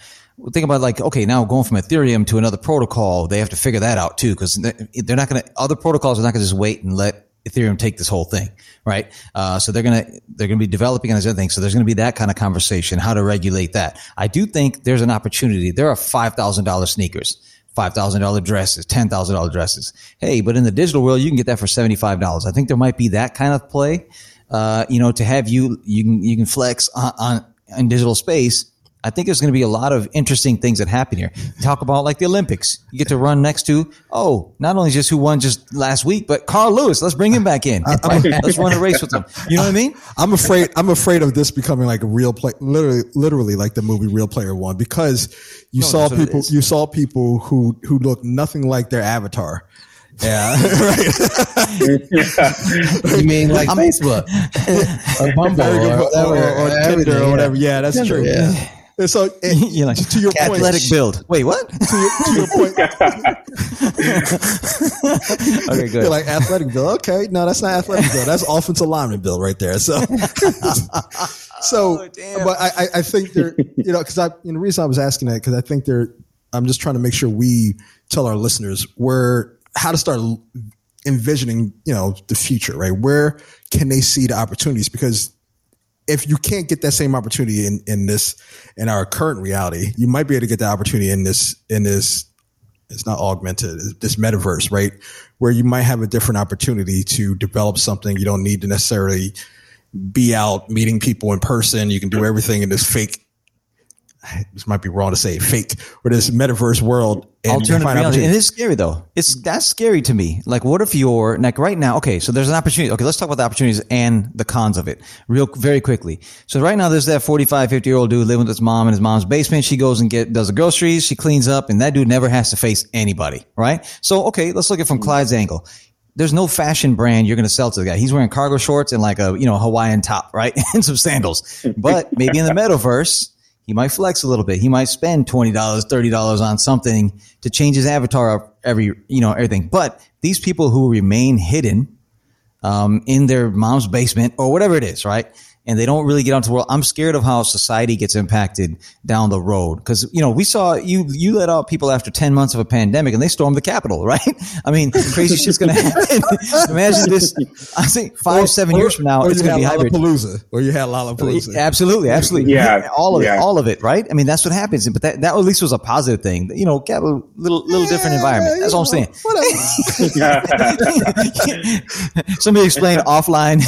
Think about like, okay, now going from Ethereum to another protocol, they have to figure that out too, because they're not going to. Other protocols are not going to just wait and let Ethereum take this whole thing, right? Uh, so they're gonna they're gonna be developing on these other things. So there's gonna be that kind of conversation, how to regulate that. I do think there's an opportunity. There are five thousand dollar sneakers $5,000 dresses, $10,000 dresses. Hey, but in the digital world, you can get that for $75. I think there might be that kind of play, uh, you know, to have you, you can, you can flex on, on in digital space I think there's going to be a lot of interesting things that happen here. Talk about like the Olympics. You get to run next to, oh, not only just who won just last week, but Carl Lewis. Let's bring him back in. Let's run a race with him. You know what I mean? I'm afraid, I'm afraid of this becoming like a real play, literally, literally like the movie Ready Player One, because you no, saw people, you saw people who, who look nothing like their avatar. Yeah, right. you mean like I'm, Facebook or Bumble or, or, or, or Tinder or whatever? Yeah, that's Tinder, true. Yeah. And so, and you like to your point, athletic build. Wait, what? to, your, to your point. okay, good. You're like athletic build. Okay, no, that's not athletic build. That's offensive lineman build right there. So, so, oh, but I, I think there, you know, because I, you know, the reason I was asking that because I think there, I'm just trying to make sure we tell our listeners where how to start envisioning, you know, the future, right? Where can they see the opportunities? Because if you can't get that same opportunity in, in this in our current reality, you might be able to get that opportunity in this in this it's not augmented this metaverse, right? Where you might have a different opportunity to develop something. You don't need to necessarily be out meeting people in person. You can do everything in this fake this might be wrong to say fake or this metaverse world alternative reality. And it's scary though. It's that's scary to me. Like what if you're like right now okay so there's an opportunity. Okay let's talk about the opportunities and the cons of it real very quickly. So right now there's that 45 50 year old dude living with his mom in his mom's basement. She goes and get does the groceries. She cleans up and that dude never has to face anybody right? So okay let's look at it from clyde's angle. There's no fashion brand you're going to sell to the guy. He's wearing cargo shorts and like a, you know, Hawaiian top, right? and some sandals. But maybe in the metaverse, he might flex a little bit. He might spend $20, $30 on something to change his avatar up every, you know, everything. But these people who remain hidden, um, in their mom's basement or whatever it is, right? And they don't really get onto the world. I'm scared of how society gets impacted down the road. Cause, you know, we saw you, you let out people after 10 months of a pandemic and they stormed the Capitol, right? I mean, crazy shit's going to happen. Imagine this, I think five, or, seven or, years from now, it's going to be hybrid. Lollapalooza, or you had Lollapalooza. Absolutely. Absolutely. Yeah. All of yeah. it, all of it, right? I mean, that's what happens. But that, that at least was a positive thing. You know, get a little, little yeah, different environment. That's all I'm saying. Somebody explain offline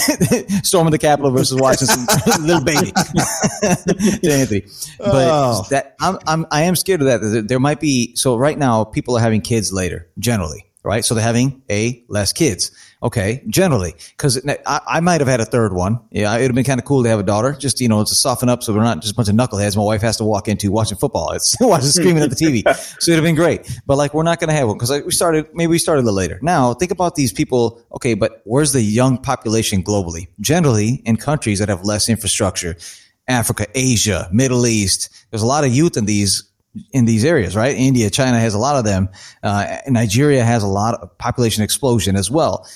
storming the Capitol versus little baby to Anthony. But oh. that I'm, I'm I am scared of that. There might be so right now people are having kids later generally, right? So they're having a less kids. Okay, generally, because I, I, might have had a third one. Yeah, it'd have been kind of cool to have a daughter, just you know, to soften up, so we're not just a bunch of knuckleheads. My wife has to walk into watching football. It's watching screaming at the TV. So it'd have been great. But like, we're not going to have one because we started. Maybe we started a little later. Now think about these people. Okay, but where's the young population globally? Generally, in countries that have less infrastructure, Africa, Asia, Middle East. There's a lot of youth in these in these areas, right? India, China has a lot of them. Uh, Nigeria has a lot of population explosion as well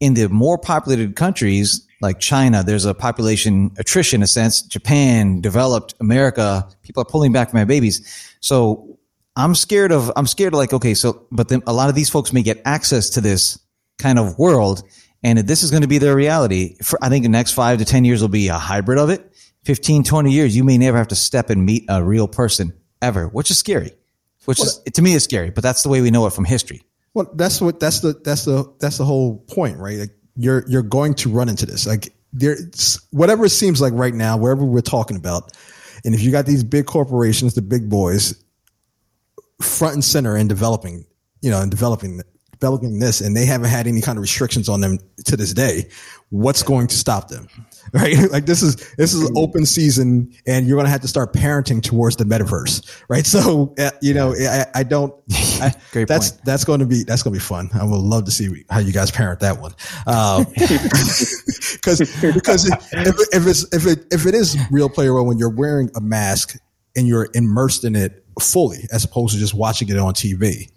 in the more populated countries like China, there's a population attrition in a sense. Japan, developed America, people are pulling back from their babies. So I'm scared of, I'm scared of like, okay, so, but then a lot of these folks may get access to this kind of world and this is going to be their reality. For, I think the next five to 10 years will be a hybrid of it. 15, 20 years, you may never have to step and meet a real person ever, which is scary, which well, is, to me is scary, but that's the way we know it from history. Well, that's what that's the that's the that's the whole point, right? Like you're you're going to run into this. Like there, whatever it seems like right now, wherever we're talking about, and if you got these big corporations, the big boys, front and center in developing, you know, in developing developing this, and they haven't had any kind of restrictions on them to this day, what's going to stop them? right? like this is this is open season, and you're going to have to start parenting towards the metaverse, right? So uh, you know, I, I don't. I, Great that's point. that's going to be that's going to be fun. I would love to see how you guys parent that one, because um, because if, if it's if it if it is Ready Player One when you're wearing a mask and you're immersed in it fully, as opposed to just watching it on TV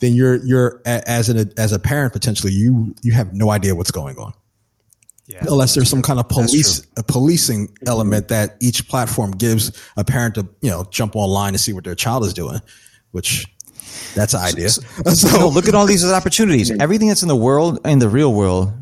then you're you're as an as a parent potentially you you have no idea what's going on. Yeah, unless there's some kind of police a policing element that each platform gives a parent to you know jump online and see what their child is doing, which that's an idea. So, so no, look at all these opportunities. Everything that's in the world, in the real world,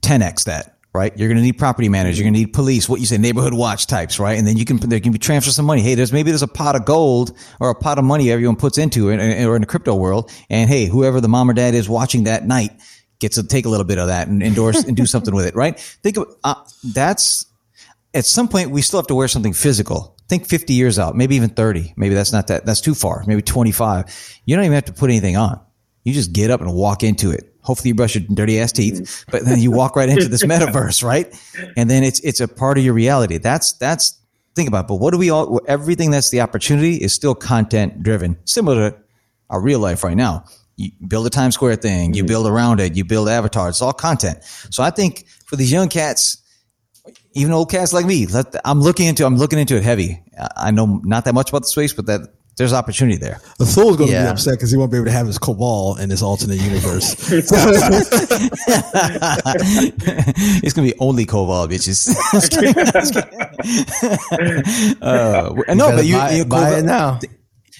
10x that right? You're going to need property managers. You're going to need police. What you say, neighborhood watch types, right? And then you can there can be transfer some money. Hey, there's maybe there's a pot of gold or a pot of money everyone puts into it, or in the crypto world. And hey, whoever the mom or dad is watching that night gets to take a little bit of that and endorse and do something with it, right? Think of uh, that's at some point we still have to wear something physical. Think 50 years out, maybe even 30. Maybe that's not that. That's too far. Maybe 25. You don't even have to put anything on. You just get up and walk into it. Hopefully you brush your dirty ass teeth, but then you walk right into this metaverse, right? And then it's it's a part of your reality. That's that's think about. It. But what do we all? Everything that's the opportunity is still content driven, similar to our real life right now you build a Times Square thing, you mm-hmm. build around it, you build avatars. It's all content. So I think for these young cats, even old cats like me, let, I'm looking into I'm looking into it heavy. I know not that much about the space, but that there's opportunity there. The fool's going to yeah. be upset because he won't be able to have his Koval in his alternate universe. it's going to be only Koval, bitches. uh, no, but you, buy, you buy it now.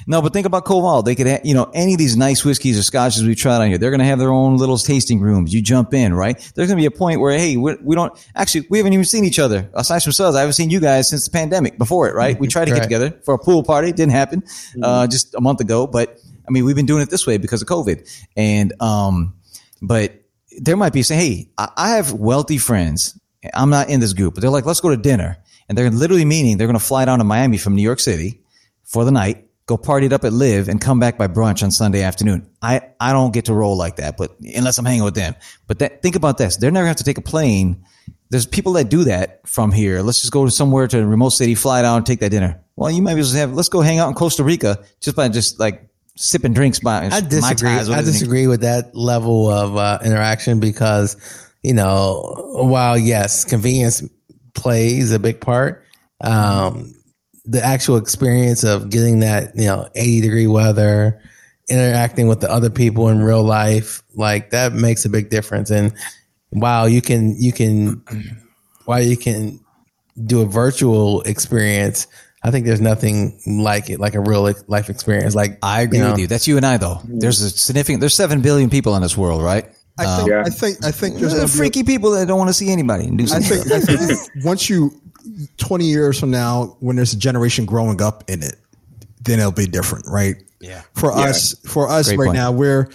No, but think about Koval. They could, have, you know, any of these nice whiskeys or scotches we've tried on here. They're going to have their own little tasting rooms. You jump in, right? There's going to be a point where, hey, we, we, don't actually, we haven't even seen each other aside from ourselves. I haven't seen you guys since the pandemic before it, right? We tried to right. get together for a pool party. It didn't happen, mm-hmm. uh, just a month ago. But I mean, we've been doing it this way because of COVID. And, um, but there might be saying, hey, I, I have wealthy friends. I'm not in this group, but they're like, let's go to dinner. And they're literally meaning they're going to fly down to Miami from New York City for the night go party it up at LIV and come back by brunch on Sunday afternoon. I, I don't get to roll like that, but unless I'm hanging with them. But that, think about this. They're never going to have to take a plane. There's people that do that from here. Let's just go to somewhere to a remote city, fly down, take that dinner. Well, you might be able to have, let's go hang out in Costa Rica just by just like sipping drinks by I disagree. I disagree with that level of uh, interaction because, you know, while yes, convenience plays a big part, um, the actual experience of getting that, you know, 80 degree weather, interacting with the other people in real life, like that makes a big difference. And wow, you can, you can, while you can do a virtual experience, I think there's nothing like it, like a real life experience. Like I agree you know, with you. That's you and I though. There's a significant, there's 7 billion people in this world, right? I think, um, I think, I think there's, there's freaky people that don't want to see anybody. And do I think, I think once you 20 years from now, when there's a generation growing up in it, then it'll be different, right? Yeah. For yeah. us, for us Great right point. now, we're,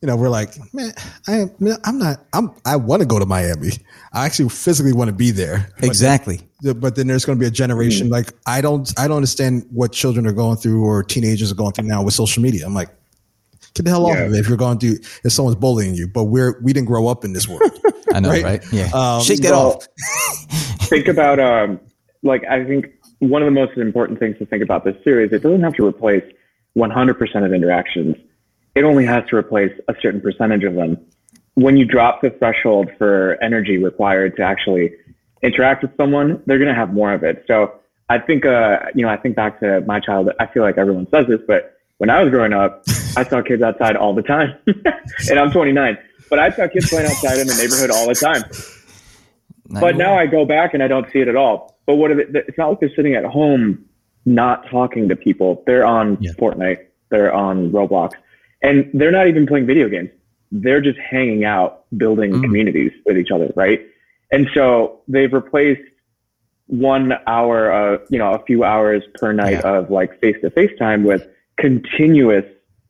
you know, we're like, man, I, I'm not, I'm, I want to go to Miami. I actually physically want to be there. Exactly. But then, but then there's going to be a generation mm. like I don't, I don't understand what children are going through or teenagers are going through now with social media. I'm like, get the hell off of it if you're going to if someone's bullying you. But we're we didn't grow up in this world. I know, right? right? Yeah, um, shake that well, off. think about um, like I think one of the most important things to think about this is it doesn't have to replace 100% of interactions. It only has to replace a certain percentage of them. When you drop the threshold for energy required to actually interact with someone, they're going to have more of it. So I think, uh, you know, I think back to my childhood. I feel like everyone says this, but when I was growing up, I saw kids outside all the time, and I'm 29, but I saw kids playing outside in the neighborhood all the time. but now I go back and I don't see it at all. But what they, it's not like they're sitting at home not talking to people. They're on yeah. Fortnite, they're on Roblox, and they're not even playing video games. They're just hanging out, building mm. communities with each other, right? And so they've replaced one hour, uh, you know, a few hours per night yeah. of like face to face time with continuous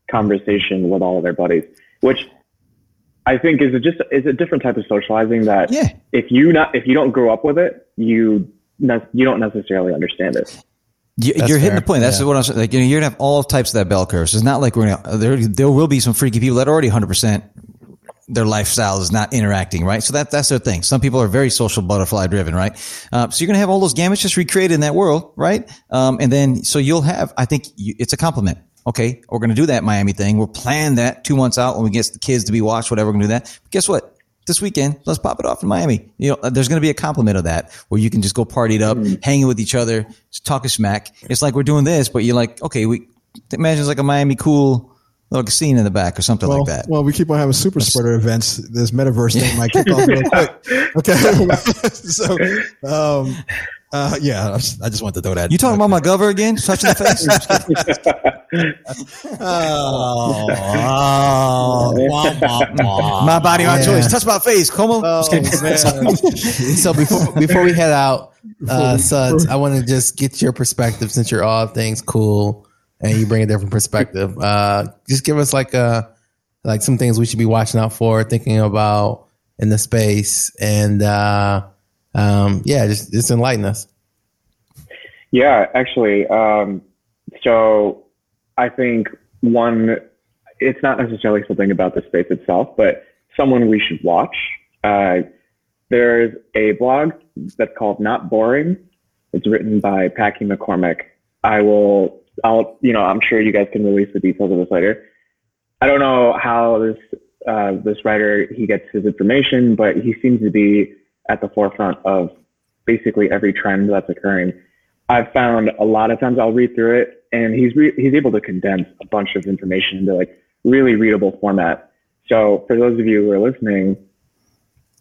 conversation with all of their buddies, which I think is a just is a different type of socializing that yeah. if you not if you don't grow up with it, you you don't necessarily understand it. You, are hitting the point. That's yeah. what I'm saying. Like, you know, you're gonna have all types of that bell curve. So it's not like we're gonna, there. There will be some freaky people that are already 100 percent their lifestyle is not interacting, right? So that that's their thing. Some people are very social butterfly driven, right? Uh, so you're gonna have all those gamuts just recreated in that world, right? Um, and then so you'll have. I think you, it's a compliment okay, we're going to do that Miami thing. We'll plan that two months out when we get the kids to be watched, whatever. We're going to do that. But guess what? This weekend, let's pop it off in Miami. You know, there's going to be a complement of that where you can just go party it up, mm-hmm. hanging with each other, talk a smack. It's like we're doing this, but you're like, okay, we imagine it's like a Miami cool little scene in the back or something well, like that. Well, we keep on having super spreader events. This metaverse thing might kick off real quick. Okay. so, um, uh, yeah, I just, I just want to throw that. You talking about my gover again? Touching the face? Oh, oh, wah, wah, wah. my body, my Yeah. choice. Touch my face. Cuomo? Oh, man. so before before we head out, uh, Suds, I want to just get your perspective since you're all things cool and you bring a different perspective. Uh, just give us like a like some things we should be watching out for, thinking about in the space, and uh, um, yeah, just just enlighten us. Yeah, actually. Um, so I think one, it's not necessarily something about the space itself, but someone we should watch. Uh, there's a blog that's called Not Boring. It's written by Packy McCormick. I will, I'll, you know, I'm sure you guys can release the details of this later. I don't know how this uh, this writer he gets his information, but he seems to be at the forefront of basically every trend that's occurring. I've found a lot of times I'll read through it, and he's re- he's able to condense a bunch of information into like really readable format. So for those of you who are listening,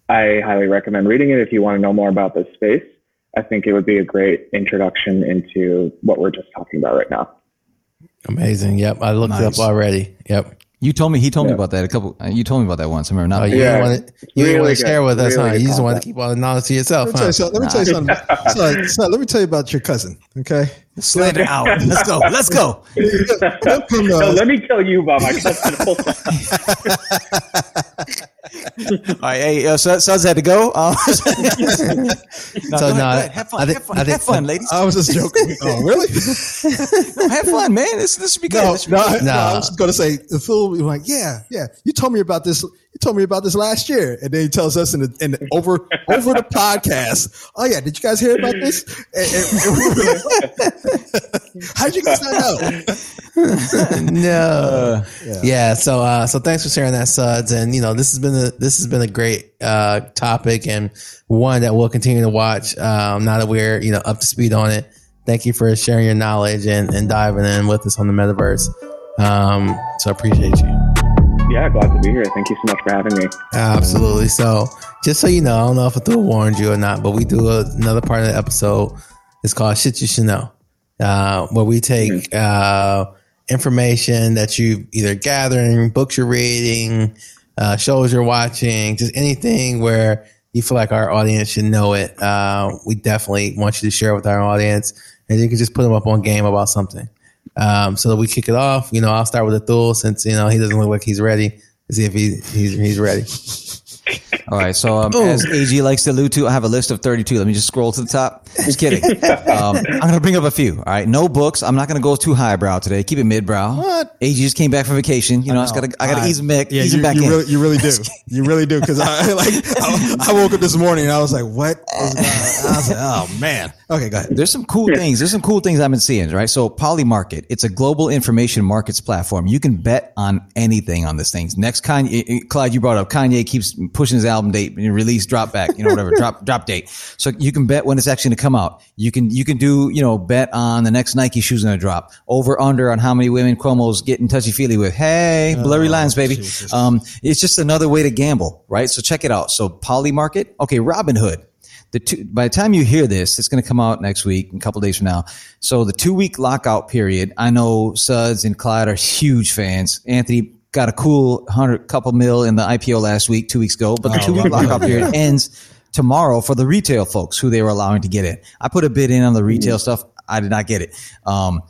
I highly recommend reading it if you want to know more about this space. I think it would be a great introduction into what we're just talking about right now. Amazing. Yep, I looked it up already. Yep. You told me he told me about that a couple. uh, You told me about that once. I remember Oh, not. you Yeah, didn't want to, you didn't want to share with us, Really huh? good You just want to keep all the knowledge to yourself, Let me tell you something. Let me tell you something. Son, son, let me tell you about your cousin. Okay. Slander out. Let's go. Let's go. He'll come, So uh, let me tell you about my cousin. All right, hey, uh, Suds Suds had to go. Uh, no, So, go no, go ahead. have fun. I think- have fun, I think- have fun ladies. I was just joking. Oh, really? No, have fun, man. This this should be good. No, This should be no. I, no, I was going to say the fool. like, yeah, yeah. You told me about this. You told me about this last year, and then he tells us in the, in the over over the podcast. Oh yeah, did you guys hear about this? And- How did you guys not know? no. yeah. So, uh, so thanks for sharing that, Suds. And you know, this has been a this has been a great uh, topic and one that we'll continue to watch. Um, now that we're you know up to speed on it. Thank you for sharing your knowledge and, and diving in with us on the metaverse. Um, so I appreciate you. Yeah, glad to be here. Thank you so much for having me. Absolutely. So, just so you know, I don't know if Athul warned you or not, but we do a, another part of the episode. It's called "Shit You Should Know," uh, where we take uh, information that you either gathering, books you're reading, uh, shows you're watching, just anything where you feel like our audience should know it. Uh, we definitely want you to share with our audience, and you can just put them up on game about something. Um, so we kick it off. You know, I'll start with Athul since you know he doesn't look like he's ready. See if he, he's he's ready. All right. So um, as AG likes to allude to, I have a list of 32. Let me just scroll to the top. Just kidding. um, I'm going to bring up a few. All right. No books. I'm not going to go too highbrow today. Keep it midbrow. What? AG just came back from vacation. You know, I, just gotta, I got to ease him back, Yeah, ease you, him back you in. really, you really do. You really do. Because I like, I, I woke up this morning and I was like, "What?" is? I was like, "Oh man." Okay, go ahead. There's some cool things. There's some cool things I've been seeing, right? So Polymarket, it's a global information markets platform. You can bet on anything on this thing. Next Kanye, Clyde, you brought up Kanye keeps pushing his album date and release drop back, you know, whatever, drop, drop date. So you can bet when it's actually going to come out. You can, you can do, you know, bet on the next Nike shoes going to drop over under on how many women Cuomo's getting touchy feely with. Hey, blurry lines, baby. Um, it's just another way to gamble, right? So check it out. So Polymarket. Okay. Robinhood the two, by the time you hear this, it's going to come out next week, a couple days from now. So the two week lockout period, I know Suds and Clyde are huge fans. Anthony got a cool hundred couple mil in the IPO last week, two weeks ago, but the Oh, two week lockout period ends tomorrow for the retail folks who they were allowing to get in. I put a bid in on the retail stuff. I did not get it. Um,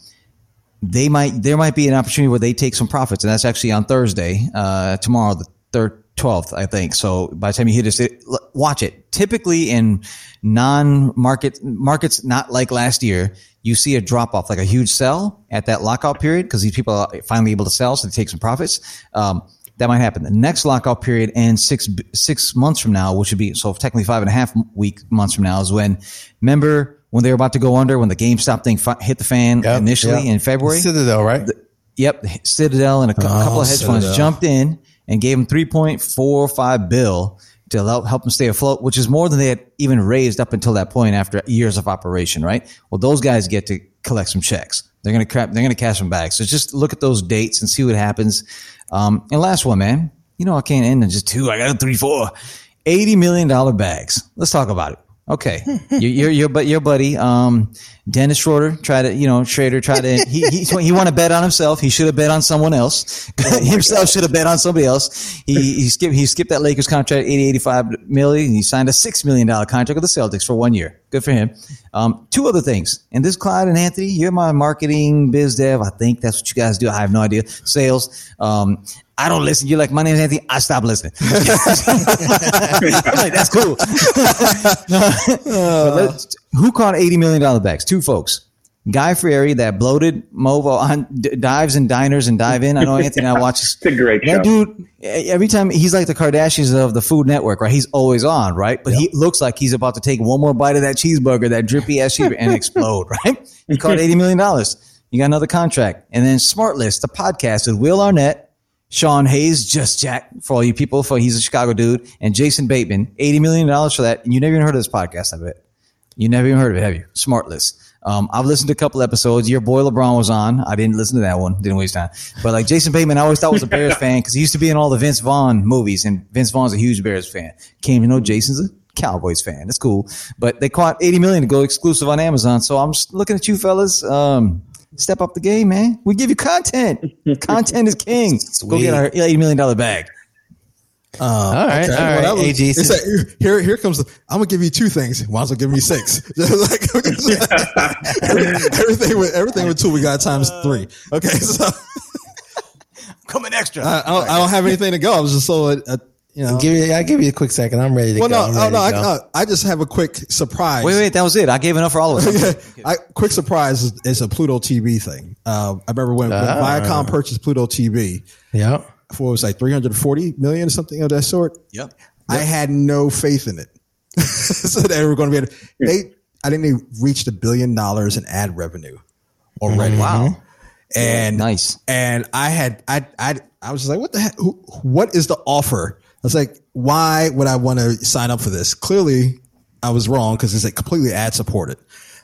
they might there might be an opportunity where they take some profits, and that's actually on Thursday, uh, tomorrow, the third. 12th, I think. So by the time you hear this, it, watch it. Typically in non-market markets, not like last year, you see a drop off, like a huge sell at that lockout period because these people are finally able to sell, so they take some profits. Um, that might happen. The next lockout period ends six six months from now, which would be so technically five and a half week months from now is when. Remember when they were about to go under when the GameStop thing fi- hit the fan Yep, initially yep. in February. Citadel, right? Yep, Citadel and a Oh, couple of hedge funds jumped in and gave them 3.45 bill to help, help them stay afloat, which is more than they had even raised up until that point after years of operation, right? Well, those guys get to collect some checks. They're gonna crap. They're gonna cash them back. So just look at those dates and see what happens. Um, and last one, man. You know I can't end on just two. I got a three, four. $80 million bags. Let's talk about it. Okay. your, your, your, your buddy, um, Dennis Schroeder tried to, you know, Schrader tried to, he, he, he want to bet on himself. He should have bet on someone else. Oh himself should have bet on somebody else. He, he skipped, he skipped that Lakers contract, 80, 85 million. He signed a $6 million contract with the Celtics for one year. Good for him. Um, two other things. And this Clyde and Anthony, you're my marketing biz dev. I think that's what you guys do. I have no idea. Sales. Um, I don't listen. You're like, my name is Anthony. I stop listening. like, that's cool. who caught $80 million bags? Two folks. Guy Fieri, that bloated Movo on d- dives and diners and dive in. I know Anthony and I watch. it's a great that show. dude. Every time he's like the Kardashians of the Food Network, right? He's always on, right? But yep. he looks like he's about to take one more bite of that cheeseburger, that drippy ass cheeseburger, and explode, right? He caught eighty million dollars. You got another contract, and then SmartLess, the podcast with Will Arnett, Sean Hayes, just Jack for all you people. For he's a Chicago dude, and Jason Bateman, eighty million dollars for that. And you never even heard of this podcast, I bet. You never even heard of it, have you? SmartLess. Um, I've listened to a couple episodes. Your boy LeBron was on. I didn't listen to that one. Didn't waste time. But like Jason Bateman, I always thought was a Bears fan because he used to be in all the Vince Vaughn movies, and Vince Vaughn's a huge Bears fan. Came to know Jason's a Cowboys fan. That's cool. But they caught 80 million to go exclusive on Amazon. So I'm just looking at you fellas. Um, step up the game, man. We give you content. content is king. Sweet. Go get our $80 million bag. Uh, all right, okay. all right. Well, was, AG. Like, here, here comes. The, I'm gonna give you two things. Might as well give me six. like, everything with everything with two, we got times three. Okay, so coming extra. I, I, don't, I, don't, have anything to go. I was just so. Uh, you know, give you, I give you a quick second. I'm ready to well, go. Well, no, no, I, no, I just have a quick surprise. Wait, wait, that was it. I gave enough for all of us. yeah, I, quick surprise is, is, a Pluto TV thing. Uh, I remember when, when ah. Viacom purchased Pluto TV. Yeah for it was like 340 million or something of that sort. Yep. I had no faith in it. so they were going to be able to, they, I didn't even reach the billion dollars in ad revenue already. Mm-hmm. Wow. And nice. And I had, I, I, I was just like, what the heck? Who, what is the offer? I was like, why would I want to sign up for this? Clearly I was wrong because it's like completely ad supported.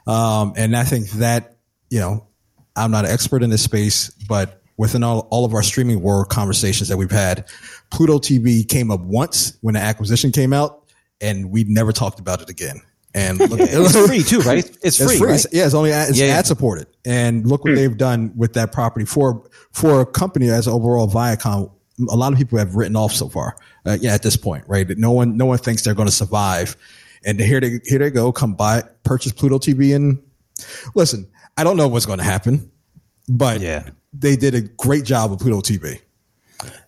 Um, and I think that, you know, I'm not an expert in this space, but within all, all of our streaming war conversations that we've had, Pluto TV came up once when the acquisition came out, and we never talked about it again. And look, it's free too, right? It's, it's free. free. Right? Yeah, it's only it's yeah. ad supported. And look what hmm. they've done with that property for for a company as overall Viacom. A lot of people have written off so far. Uh, yeah, at this point, right? No one no one thinks they're going to survive. And here they here they go, come buy purchase Pluto TV and listen. I don't know what's going to happen, but yeah they did a great job with Pluto TV.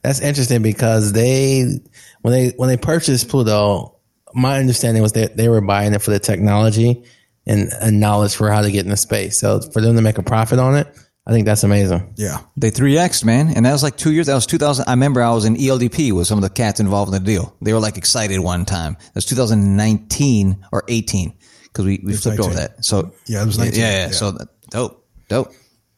That's interesting because they when they when they purchased Pluto, my understanding was that they were buying it for the technology and, and knowledge for how to get into space. So for them to make a profit on it, I think that's amazing. Yeah. They 3X, man. And that was like two years. That was 2000. I remember I was in ELDP with some of the cats involved in the deal. They were like excited one time. That was 2019 or 18 because we, we flipped 19. over that. So yeah, it was 19. Yeah. yeah, yeah. So dope. Dope.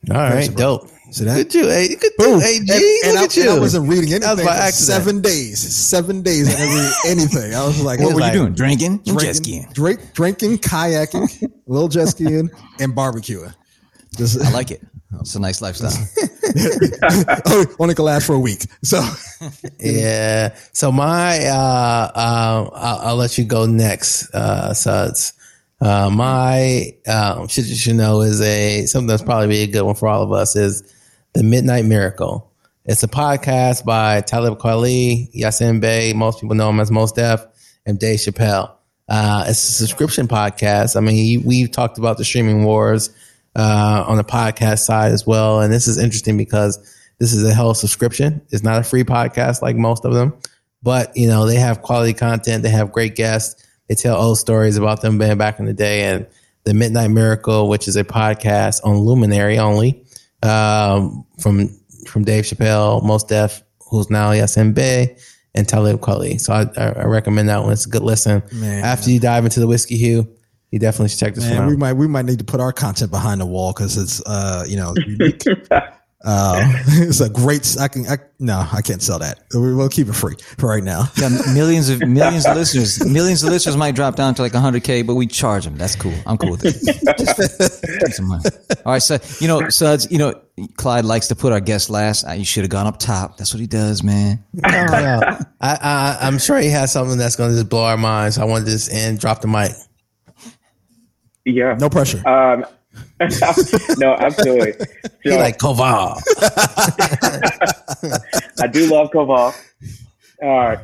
All right. Dope. See that? Good you, hey, good Boom. AG. And, and, I, and I, wasn't reading anything for seven days. Seven days I didn't read anything. I was like, what were like, you doing? Drinking, drinking, jet skiing, drink, drinking, kayaking, little jet skiing, and barbecuing. Just, I like it. It's a nice lifestyle. oh, only can last for a week. So, yeah. So my, uh, uh, I'll, I'll, let you go next, uh, Suds. Uh, my, um, shit you know is a, something that's probably be a good one for all of us is the Midnight Miracle. It's a podcast by Talib Kweli, Yasin Bey. Most people know him as Mos Def, and Dave Chappelle. Uh, it's a subscription podcast. I mean, we've talked about the streaming wars uh, on the podcast side as well. And this is interesting because this is a hell subscription. It's not a free podcast like most of them, but you know, they have quality content. They have great guests. They tell old stories about them being back in the day and the Midnight Miracle, which is a podcast on Luminary only um, from from Dave Chappelle, Mos Def, who's now Yasin Bey, and Talib Kweli. So I, I, recommend that one. It's a good listen. Man, After you dive into the Whiskey Hue, you definitely should check this man, one out. We might we might need to put our content behind the wall because it's uh you know unique. Uh, it's a great. I can. I, no, I can't sell that. We- We'll keep it free for right now. yeah, millions of millions of listeners. Millions of listeners might drop down to like 100k, but we charge them. That's cool. I'm cool with it. Just some money. All right, so you know, Suds, you know, Clyde likes to put our guests last. Uh, You should have gone up top. That's what he does, man. No, no. I, I, I'm sure he has something that's going to just blow our minds. I want to just end, drop the mic. Yeah. No pressure. Um, no, absolutely. He So, like Koval. I do love Koval. Uh,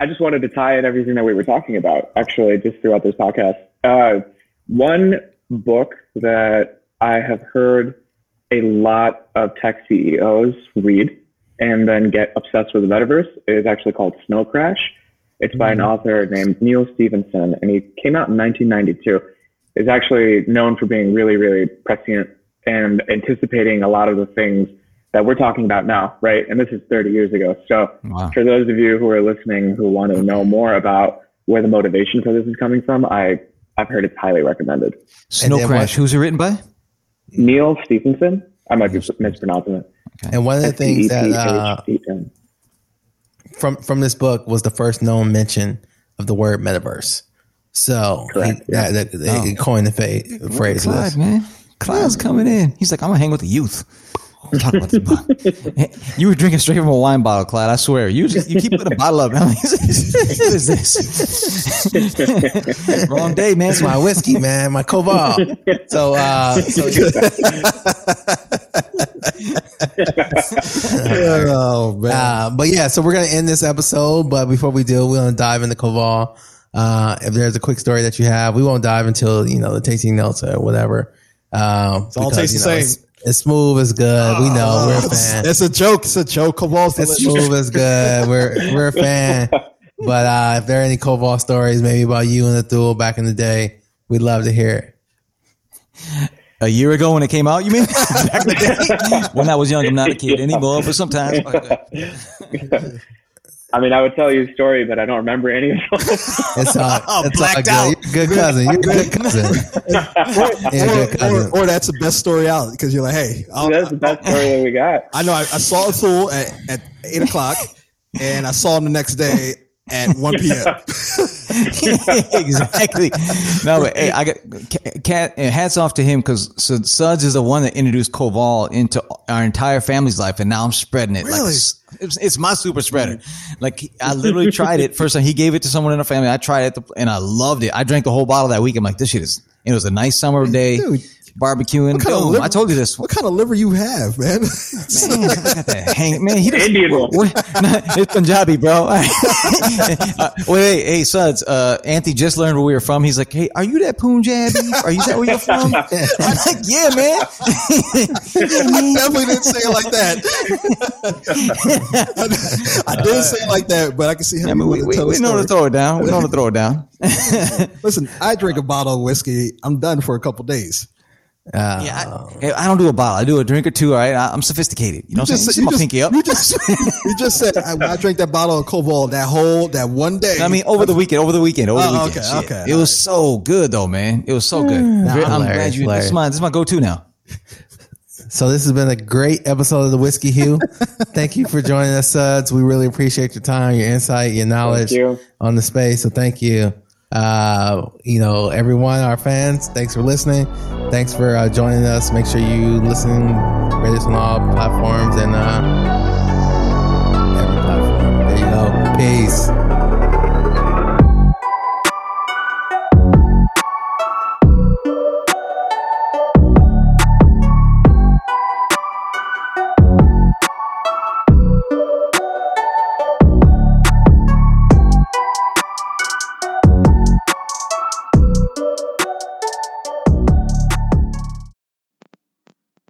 I just wanted to tie in everything that we were talking about, actually, just throughout this podcast. Uh, one book that I have heard a lot of tech CEOs read and then get obsessed with the metaverse is actually called Snow Crash. It's by an author named Neal Stephenson, and he came out in 1992. Is actually known for being really, really prescient and anticipating a lot of the things that we're talking about now, right? And this is 30 years ago. So Wow. for those of you who are listening who want to know more about where the motivation for this is coming from, I I've heard it's highly recommended. Snow Crash. Who's it written by? Neal Stephenson. I might be mispronouncing it. And one of the things that uh, from from this book was the first known mention of the word metaverse. So he, yeah. that, that, he coined the fa- phrase. Clyde, man. Clyde's coming in. He's like, I'm gonna hang with the youth. Talk about this you were drinking straight from a wine bottle, Clyde. I swear. You just you keep putting a bottle up. I'm like, what is this? Wrong day, man. It's my whiskey, man, my Koval. So, uh, so oh man. Uh, but yeah, so we're gonna end this episode. But before we do, we're gonna dive into Koval. Uh, if there's a quick story that you have, we won't dive until you know the tasting notes or whatever. Um, all because, tastes you the same. It's, it's smooth, it's good. we know we're a fan. It's a joke. It's a joke. Koval's It's smooth, it's good. We're we're a fan. But uh, if there are any Koval stories, maybe about you and the duel back in the day, we'd love to hear it. A year ago when it came out, you mean? Back in the day? when I was young, I'm not a kid anymore, but sometimes. I mean, I would tell you a story, but I don't remember any of them. It's all, Oh, it's all blacked good. out. You're a good cousin. You're a good cousin. You're a good or, cousin. or, or that's the best story out because you're like, hey, I'll- That's the best story that we got. I know I, I saw Atul at, at eight o'clock, and I saw him the next day at one p.m. exactly. No, but hey, I got cat. Hats off to him because so Suds is the one that introduced Koval into our entire family's life, and now I'm spreading it. Really? it's, it's, it's my super spreader. Mm-hmm. Like I literally tried it first time. He gave it to someone in our family. I tried it and I loved it. I drank the whole bottle that week. I'm like, this shit is. It was a nice summer day, Dude, barbecuing. kind of Boom. liver- I told you this. What kind of liver you have, man? Man, I got that hang, man, he doesn't- Indian one. What? Nah, it's Punjabi, bro. uh, wait, wait, hey, Suds. Uh, Anthony just learned where we were from. He's like, hey, are you that Punjabi? Are you that where you're from? I'm like, yeah, man. I definitely didn't say it like that. I didn't say it like that, but I can see how I you mean, we, want we, to tell we know to throw it down. We know to throw it down. Listen, I drink a bottle of whiskey. I'm done for a couple days. Uh, Yeah, I, I don't do a bottle. I do a drink or two. All right, I, I'm sophisticated. You know what I'm saying? Just, You see my pinky up. you just, you just said I, I drank that bottle of Koval that whole that one day. I mean, over the weekend, over the weekend, over the Oh, weekend. okay, Shit. okay. It was so good though, man. It was so good. I'm hilarious, glad you. This is my this is my go-to now. So this has been a great episode of the Whiskey Hue. thank you for joining us, Suds. We really appreciate your time, your insight, your knowledge you. on the space. So thank you. Uh, you know, everyone, our fans, thanks for listening. Thanks for uh, joining us. Make sure you listen, rate us on all platforms and uh, every platform. There you go. Peace.